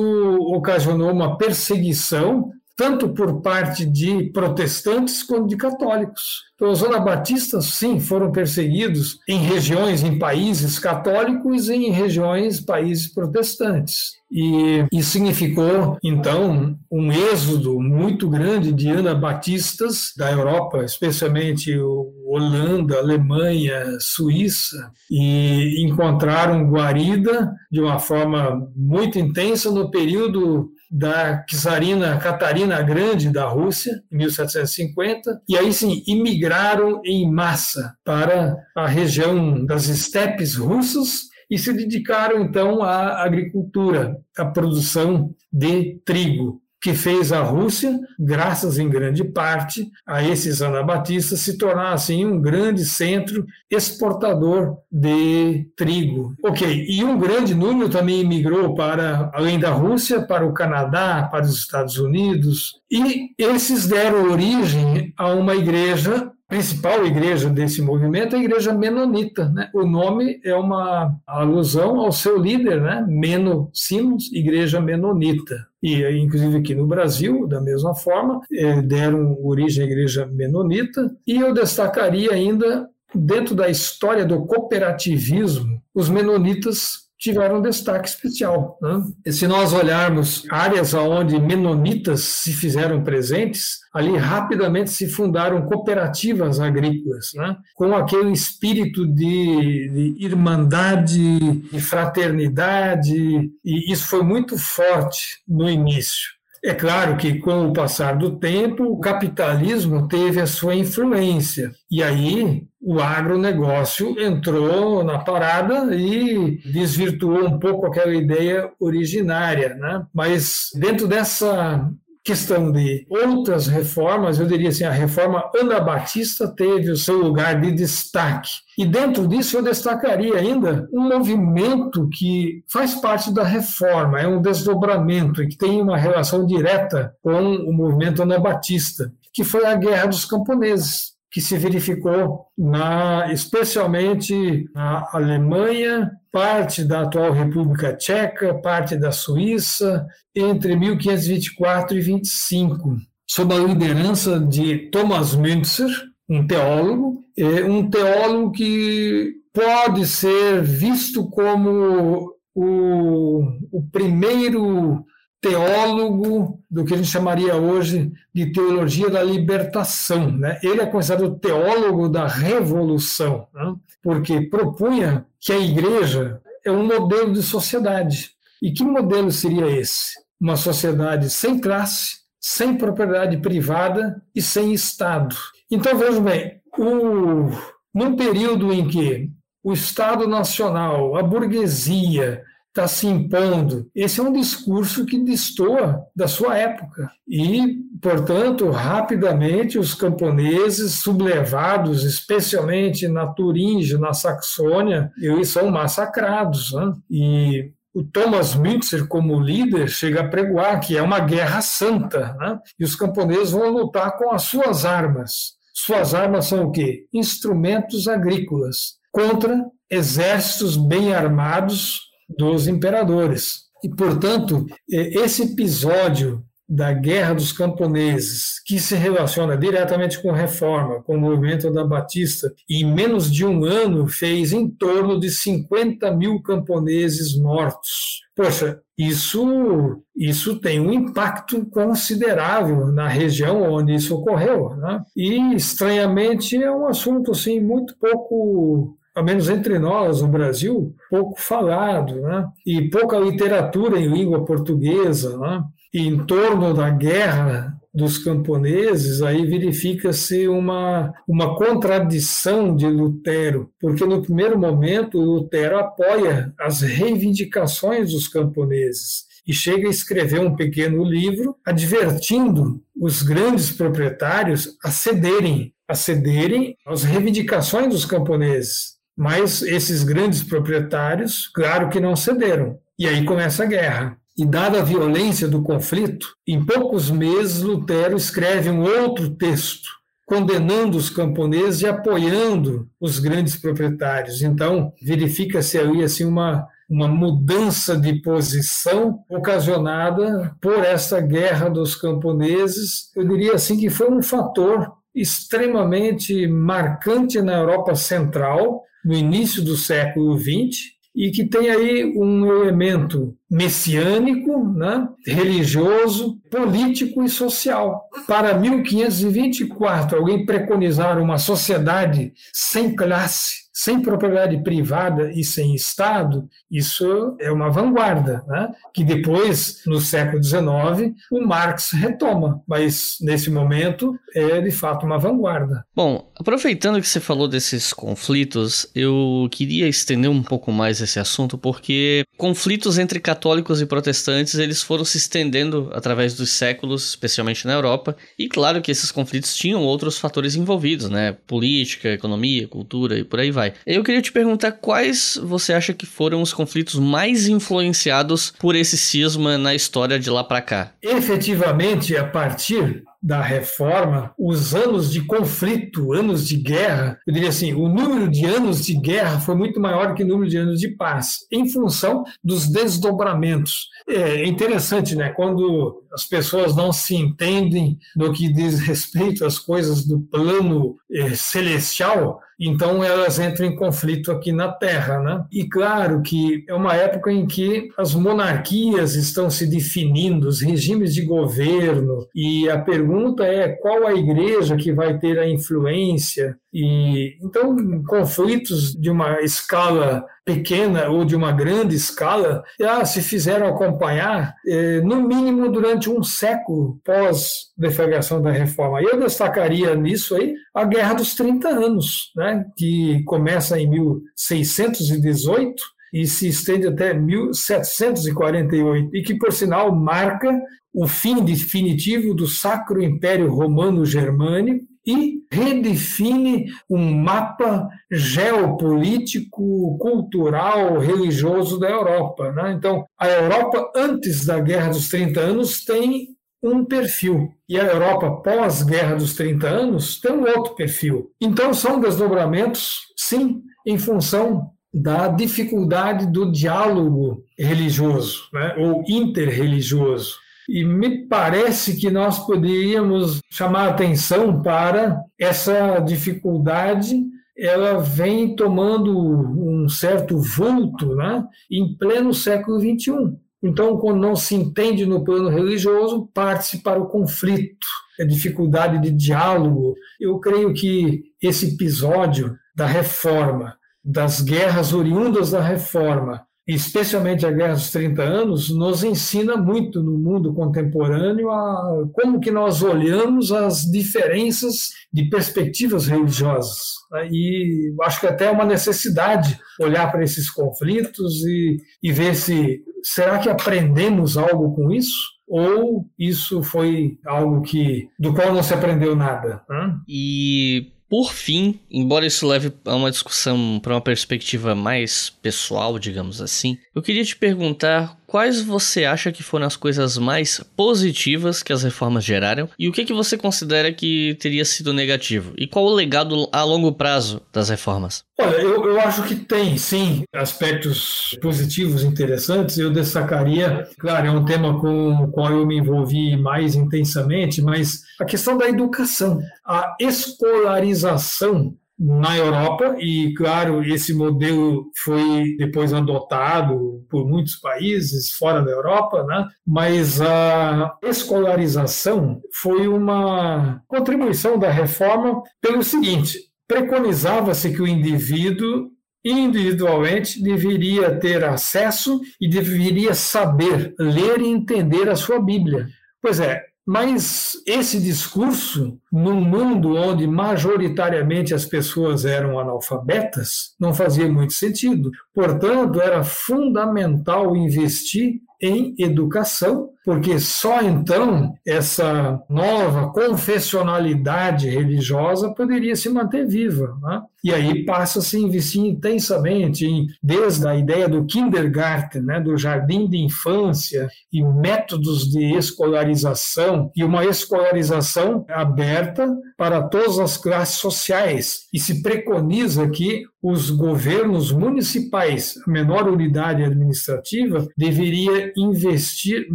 ocasionou uma perseguição tanto por parte de protestantes quanto de católicos. Então, os anabatistas, sim, foram perseguidos em regiões, em países católicos e em regiões, países protestantes. E isso significou, então, um êxodo muito grande de anabatistas da Europa, especialmente Holanda, Alemanha, Suíça, e encontraram guarida de uma forma muito intensa no período da czarina Catarina Grande da Rússia, em 1750, e aí sim imigraram em massa para a região das estepes russas e se dedicaram então à agricultura, à produção de trigo que fez a Rússia, graças em grande parte a esses anabatistas, se tornar assim um grande centro exportador de trigo. Ok, e um grande número também migrou para, além da Rússia, para o Canadá, para os Estados Unidos, e esses deram origem a uma igreja principal igreja desse movimento é a igreja menonita. Né? O nome é uma alusão ao seu líder, né? Meno Simons, igreja menonita. E, inclusive, aqui no Brasil, da mesma forma, é, deram origem à igreja menonita. E eu destacaria ainda, dentro da história do cooperativismo, os menonitas tiveram destaque especial. Né? E se nós olharmos áreas onde menonitas se fizeram presentes, ali rapidamente se fundaram cooperativas agrícolas, né? com aquele espírito de, de irmandade, de fraternidade, e isso foi muito forte no início. É claro que, com o passar do tempo, o capitalismo teve a sua influência. E aí, o agronegócio entrou na parada e desvirtuou um pouco aquela ideia originária. Né? Mas, dentro dessa questão de outras reformas, eu diria assim, a reforma anabatista teve o seu lugar de destaque. E dentro disso eu destacaria ainda um movimento que faz parte da reforma, é um desdobramento e que tem uma relação direta com o movimento anabatista, que foi a Guerra dos Camponeses que se verificou na, especialmente na Alemanha, parte da atual República Tcheca, parte da Suíça, entre 1524 e 25, sob a liderança de Thomas Müntzer, um teólogo, um teólogo que pode ser visto como o, o primeiro teólogo do que a gente chamaria hoje de teologia da libertação. Né? Ele é considerado teólogo da revolução, né? porque propunha que a igreja é um modelo de sociedade. E que modelo seria esse? Uma sociedade sem classe, sem propriedade privada e sem Estado. Então, veja bem, o, num período em que o Estado Nacional, a burguesia, está se impondo. Esse é um discurso que destoa da sua época. E, portanto, rapidamente os camponeses sublevados, especialmente na Turingia, na Saxônia, eles são massacrados. Né? E o Thomas Müntzer, como líder, chega a pregoar que é uma guerra santa, né? e os camponeses vão lutar com as suas armas. Suas armas são o quê? Instrumentos agrícolas contra exércitos bem armados dos imperadores. E, portanto, esse episódio da Guerra dos Camponeses, que se relaciona diretamente com a reforma, com o movimento da Batista, em menos de um ano fez em torno de 50 mil camponeses mortos. Poxa, isso, isso tem um impacto considerável na região onde isso ocorreu. Né? E, estranhamente, é um assunto assim, muito pouco ao menos entre nós, no Brasil, pouco falado, né? e pouca literatura em língua portuguesa. Né? E em torno da guerra dos camponeses, aí verifica-se uma, uma contradição de Lutero, porque no primeiro momento Lutero apoia as reivindicações dos camponeses e chega a escrever um pequeno livro advertindo os grandes proprietários a cederem, a cederem às reivindicações dos camponeses. Mas esses grandes proprietários, claro que não cederam. E aí começa a guerra. E dada a violência do conflito, em poucos meses Lutero escreve um outro texto condenando os camponeses e apoiando os grandes proprietários. Então, verifica-se ali assim uma uma mudança de posição ocasionada por essa guerra dos camponeses. Eu diria assim que foi um fator extremamente marcante na Europa Central, no início do século XX e que tem aí um elemento messiânico, né, religioso, político e social. Para 1524, alguém preconizar uma sociedade sem classe, sem propriedade privada e sem Estado, isso é uma vanguarda, né? que depois, no século XIX, o Marx retoma, mas nesse momento é de fato uma vanguarda. Bom, aproveitando que você falou desses conflitos, eu queria estender um pouco mais esse assunto, porque conflitos entre católicos e protestantes eles foram se estendendo através dos séculos, especialmente na Europa, e claro que esses conflitos tinham outros fatores envolvidos, né? Política, economia, cultura e por aí vai. Eu queria te perguntar quais você acha que foram os conflitos mais influenciados por esse cisma na história de lá para cá? Efetivamente, a partir da reforma, os anos de conflito, anos de guerra, eu diria assim, o número de anos de guerra foi muito maior que o número de anos de paz, em função dos desdobramentos. É interessante, né? Quando as pessoas não se entendem no que diz respeito às coisas do plano eh, celestial, então elas entram em conflito aqui na Terra, né? E claro que é uma época em que as monarquias estão se definindo, os regimes de governo, e a pergunta é qual a igreja que vai ter a influência e então conflitos de uma escala pequena ou de uma grande escala já se fizeram acompanhar eh, no mínimo durante um século pós deflagração da reforma. Eu destacaria nisso aí a Guerra dos 30 anos, né, que começa em 1618 e se estende até 1748 e que por sinal marca o fim definitivo do Sacro Império Romano Germânico e redefine um mapa geopolítico, cultural, religioso da Europa. Né? Então, a Europa, antes da Guerra dos 30 Anos, tem um perfil. E a Europa pós-Guerra dos 30 Anos tem um outro perfil. Então, são desdobramentos, sim, em função da dificuldade do diálogo religioso, né? ou interreligioso. E me parece que nós poderíamos chamar atenção para essa dificuldade. Ela vem tomando um certo vulto né, em pleno século XXI. Então, quando não se entende no plano religioso, parte-se para o conflito, a dificuldade de diálogo. Eu creio que esse episódio da reforma, das guerras oriundas da reforma, especialmente a Guerra dos 30 Anos, nos ensina muito no mundo contemporâneo a como que nós olhamos as diferenças de perspectivas religiosas. Né? E acho que até é uma necessidade olhar para esses conflitos e, e ver se será que aprendemos algo com isso? Ou isso foi algo que do qual não se aprendeu nada? Né? E por fim, embora isso leve a uma discussão para uma perspectiva mais pessoal, digamos assim, eu queria te perguntar quais você acha que foram as coisas mais positivas que as reformas geraram e o que, que você considera que teria sido negativo? E qual o legado a longo prazo das reformas? Olha, eu, eu acho que tem, sim, aspectos positivos interessantes. Eu destacaria, claro, é um tema com o qual eu me envolvi mais intensamente, mas a questão da educação, a escolarização na Europa, e claro, esse modelo foi depois adotado por muitos países fora da Europa, né? mas a escolarização foi uma contribuição da reforma pelo seguinte: preconizava-se que o indivíduo individualmente deveria ter acesso e deveria saber ler e entender a sua Bíblia. Pois é, mas esse discurso, num mundo onde majoritariamente as pessoas eram analfabetas, não fazia muito sentido. Portanto, era fundamental investir em educação, porque só então essa nova confessionalidade religiosa poderia se manter viva. Né? E aí passa-se a investir intensamente em, desde a ideia do kindergarten, né, do jardim de infância, e métodos de escolarização, e uma escolarização aberta para todas as classes sociais. E se preconiza que os governos municipais, a menor unidade administrativa, deveria investir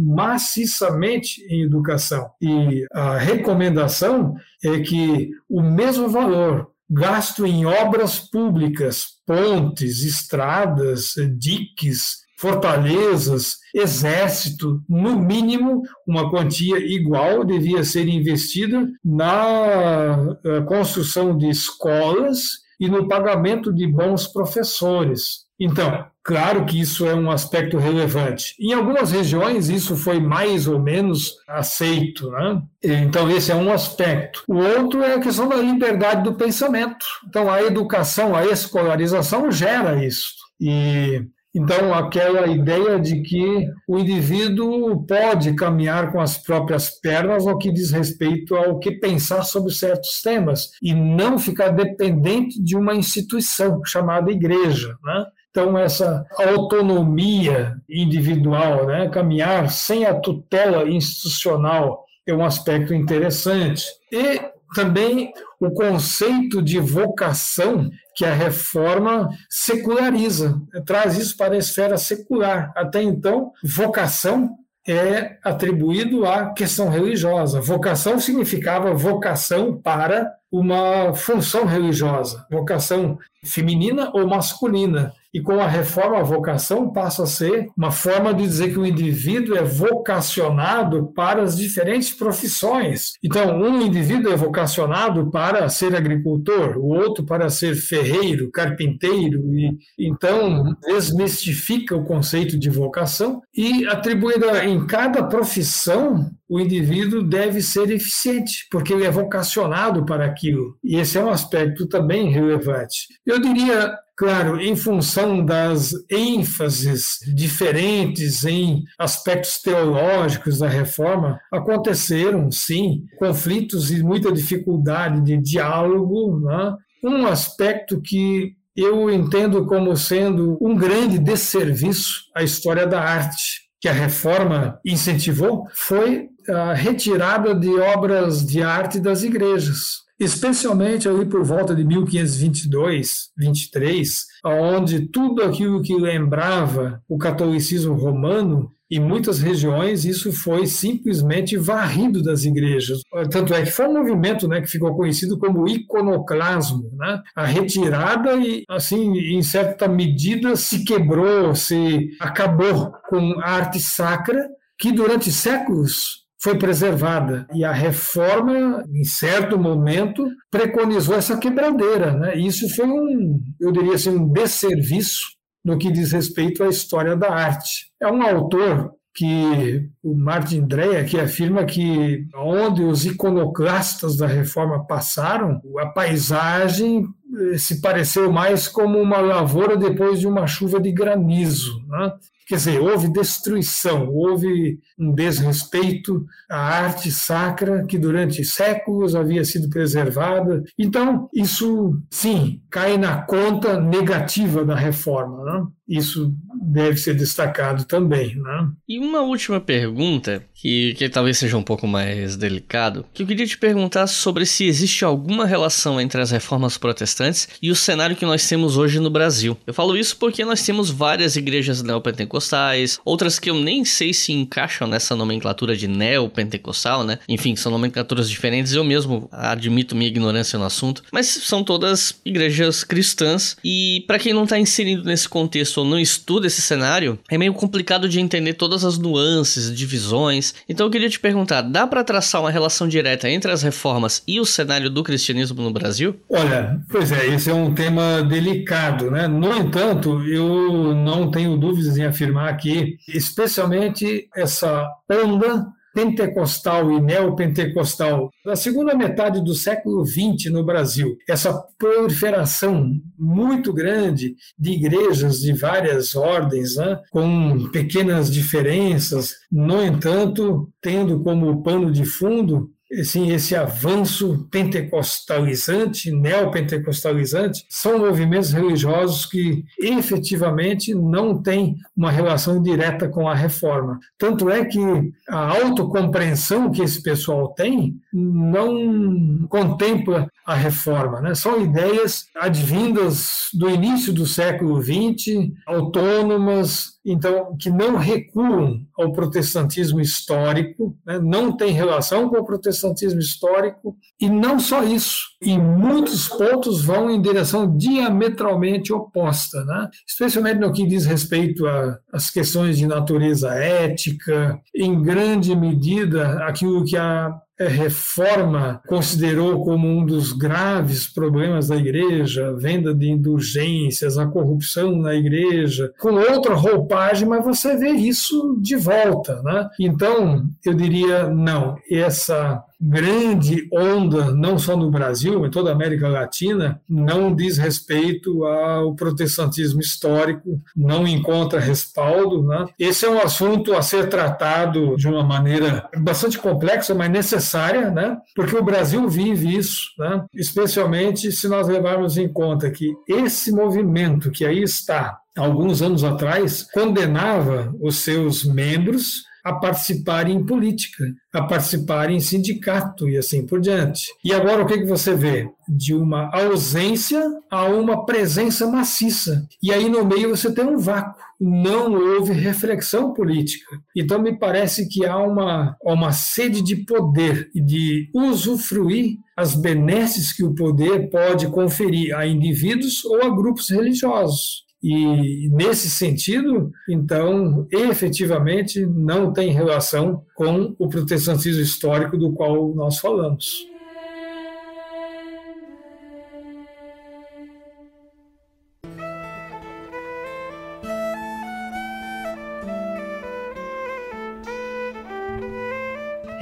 maciçamente em educação. E a recomendação é que o mesmo valor gasto em obras públicas, pontes, estradas, diques, fortalezas, exército, no mínimo uma quantia igual devia ser investida na eh, construção de escolas e no pagamento de bons professores. Então, claro que isso é um aspecto relevante. Em algumas regiões, isso foi mais ou menos aceito. Né? Então, esse é um aspecto. O outro é a questão da liberdade do pensamento. Então, a educação, a escolarização gera isso. E então, aquela ideia de que o indivíduo pode caminhar com as próprias pernas no que diz respeito ao que pensar sobre certos temas e não ficar dependente de uma instituição chamada igreja. Né? Então, essa autonomia individual, né? caminhar sem a tutela institucional, é um aspecto interessante. E também o conceito de vocação que a reforma seculariza, traz isso para a esfera secular. Até então, vocação é atribuído à questão religiosa. Vocação significava vocação para uma função religiosa, vocação feminina ou masculina. E com a reforma, a vocação passa a ser uma forma de dizer que o indivíduo é vocacionado para as diferentes profissões. Então, um indivíduo é vocacionado para ser agricultor, o outro para ser ferreiro, carpinteiro, e então desmistifica o conceito de vocação e atribuída em cada profissão o indivíduo deve ser eficiente, porque ele é vocacionado para aquilo. E esse é um aspecto também relevante. Eu diria, claro, em função das ênfases diferentes em aspectos teológicos da reforma, aconteceram, sim, conflitos e muita dificuldade de diálogo. Né? Um aspecto que eu entendo como sendo um grande desserviço à história da arte que a reforma incentivou foi a retirada de obras de arte das igrejas, especialmente ali por volta de 1522, 23, onde tudo aquilo que lembrava o catolicismo romano em muitas regiões isso foi simplesmente varrido das igrejas. Tanto é que foi um movimento né, que ficou conhecido como iconoclasmo. Né? A retirada e, assim, em certa medida, se quebrou, se acabou com a arte sacra que durante séculos foi preservada. E a reforma, em certo momento, preconizou essa quebradeira. Né? Isso foi um, eu diria assim, um desserviço no que diz respeito à história da arte. É um autor que o Martin Dreyer que afirma que onde os iconoclastas da reforma passaram, a paisagem eh, se pareceu mais como uma lavoura depois de uma chuva de granizo. Né? Quer dizer, houve destruição, houve um desrespeito à arte sacra que durante séculos havia sido preservada. Então, isso, sim, cai na conta negativa da reforma. Né? Isso deve ser destacado também. Né? E uma última pergunta, que, que talvez seja um pouco mais delicado, que eu queria te perguntar sobre se existe alguma relação entre as reformas protestantes e o cenário que nós temos hoje no Brasil. Eu falo isso porque nós temos várias igrejas neopentecostais pentecostais, outras que eu nem sei se encaixam nessa nomenclatura de neopentecostal, né? Enfim, são nomenclaturas diferentes, eu mesmo admito minha ignorância no assunto, mas são todas igrejas cristãs e para quem não está inserido nesse contexto ou não estuda esse cenário, é meio complicado de entender todas as nuances, divisões. Então eu queria te perguntar, dá para traçar uma relação direta entre as reformas e o cenário do cristianismo no Brasil? Olha, pois é, esse é um tema delicado, né? No entanto, eu não tenho dúvidas em afirmar aqui, especialmente essa onda pentecostal e neopentecostal da segunda metade do século XX no Brasil. Essa proliferação muito grande de igrejas de várias ordens, né, com pequenas diferenças, no entanto, tendo como pano de fundo assim, esse avanço pentecostalizante, neopentecostalizante, são movimentos religiosos que efetivamente não têm uma relação direta com a reforma. Tanto é que a autocompreensão que esse pessoal tem não contempla a reforma. Né? São ideias advindas do início do século XX, autônomas, então, que não recuam ao protestantismo histórico, né? não tem relação com o protestantismo histórico, e não só isso, em muitos pontos vão em direção diametralmente oposta, né? especialmente no que diz respeito às questões de natureza ética, em grande medida aquilo que a reforma considerou como um dos graves problemas da igreja, venda de indulgências, a corrupção na igreja, com outra roupagem, mas você vê isso de volta, né? Então, eu diria não, essa grande onda, não só no Brasil, mas em toda a América Latina, não diz respeito ao protestantismo histórico, não encontra respaldo. Né? Esse é um assunto a ser tratado de uma maneira bastante complexa, mas necessária, né? porque o Brasil vive isso, né? especialmente se nós levarmos em conta que esse movimento que aí está, alguns anos atrás, condenava os seus membros a participar em política, a participar em sindicato e assim por diante. E agora o que, você vê? De uma ausência a uma presença maciça. E aí no meio você tem um vácuo. Não houve reflexão política. Então me parece que há uma, uma sede de poder e de usufruir as benesses que o poder pode conferir a indivíduos ou a grupos religiosos. E nesse sentido, então, efetivamente não tem relação com o protestantismo histórico do qual nós falamos.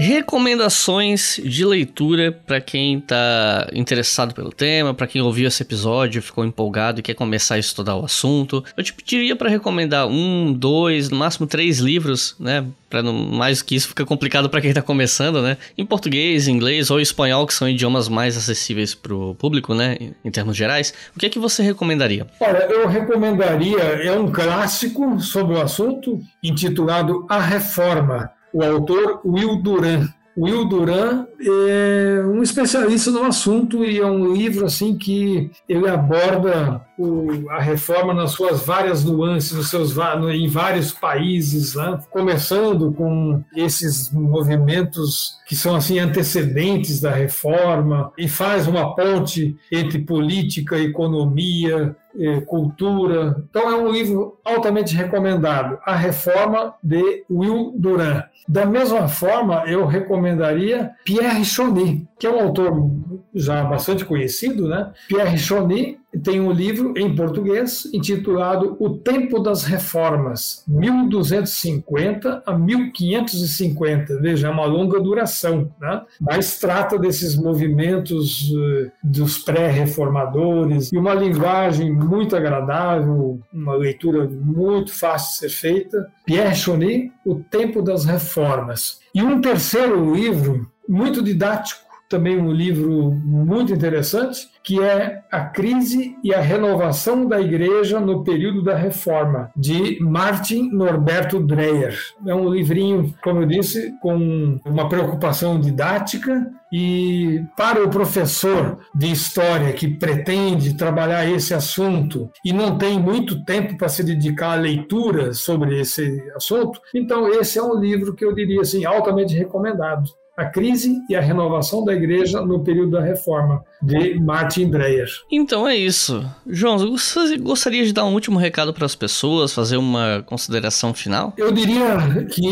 Recomendações de leitura para quem está interessado pelo tema, para quem ouviu esse episódio, ficou empolgado e quer começar a estudar o assunto. Eu te pediria para recomendar um, dois, no máximo três livros, né? Para mais que isso fica complicado para quem está começando, né? Em português, inglês ou espanhol, que são idiomas mais acessíveis para o público, né? Em termos gerais, o que é que você recomendaria? Olha, eu recomendaria é um clássico sobre o assunto intitulado A Reforma o autor Will Duran. Will Duran é um especialista no assunto e é um livro assim que ele aborda o, a reforma nas suas várias nuances, nos seus, no, em vários países, né? começando com esses movimentos que são assim antecedentes da reforma e faz uma ponte entre política, economia, eh, cultura. Então é um livro altamente recomendado, A Reforma de Will Duran. Da mesma forma, eu recomendaria Pierre Choni, que é um autor já bastante conhecido, né? Pierre Choni tem um livro em português intitulado O Tempo das Reformas, 1250 a 1550. Veja, é uma longa duração, né? mas trata desses movimentos uh, dos pré-reformadores e uma linguagem muito agradável, uma leitura muito fácil de ser feita. Pierre Choni, O Tempo das Reformas. E um terceiro livro, muito didático, também um livro muito interessante, que é A Crise e a Renovação da Igreja no Período da Reforma, de Martin Norberto Dreyer. É um livrinho, como eu disse, com uma preocupação didática e para o professor de história que pretende trabalhar esse assunto e não tem muito tempo para se dedicar à leitura sobre esse assunto, então esse é um livro que eu diria assim altamente recomendado a crise e a renovação da igreja no período da reforma, de Martin Dreyer. Então é isso. João, você gostaria de dar um último recado para as pessoas, fazer uma consideração final? Eu diria que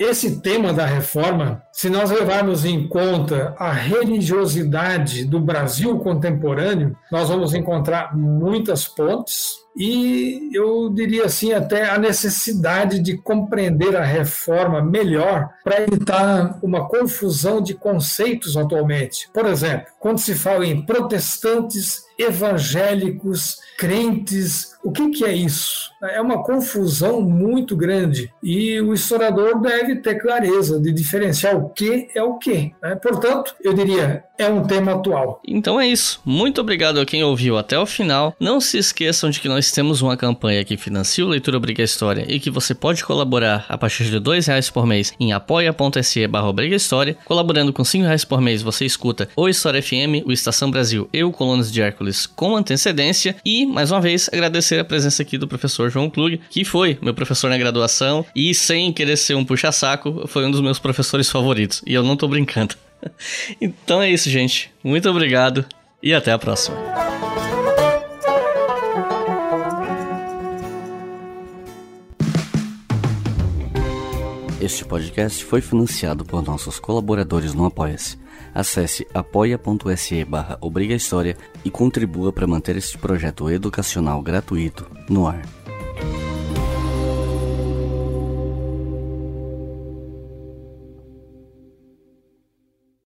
esse tema da reforma, se nós levarmos em conta a religiosidade do Brasil contemporâneo, nós vamos encontrar muitas pontes e eu diria assim até a necessidade de compreender a reforma melhor para evitar uma confusão de conceitos atualmente. Por exemplo, quando se fala em protestantes, evangélicos, crentes, o que, que é isso? É uma confusão muito grande e o historiador deve ter clareza de diferenciar o que é o que. Né? Portanto, eu diria, é um tema atual. Então é isso. Muito obrigado a quem ouviu até o final. Não se esqueçam de que nós temos uma campanha que financia o Leitura Obriga História e que você pode colaborar a partir de dois reais por mês em apoia.se barra História. Colaborando com cinco reais por mês, você escuta o História FM, o Estação Brasil e o Colunas de Hércules com antecedência. E, mais uma vez, agradecer a presença aqui do professor João Klug, que foi meu professor na graduação e, sem querer ser um puxa-saco, foi um dos meus professores favoritos. E eu não tô brincando. então é isso, gente. Muito obrigado e até a próxima. Este podcast foi financiado por nossos colaboradores no Apoia-se. Acesse apoia.se barra e contribua para manter este projeto educacional gratuito no ar.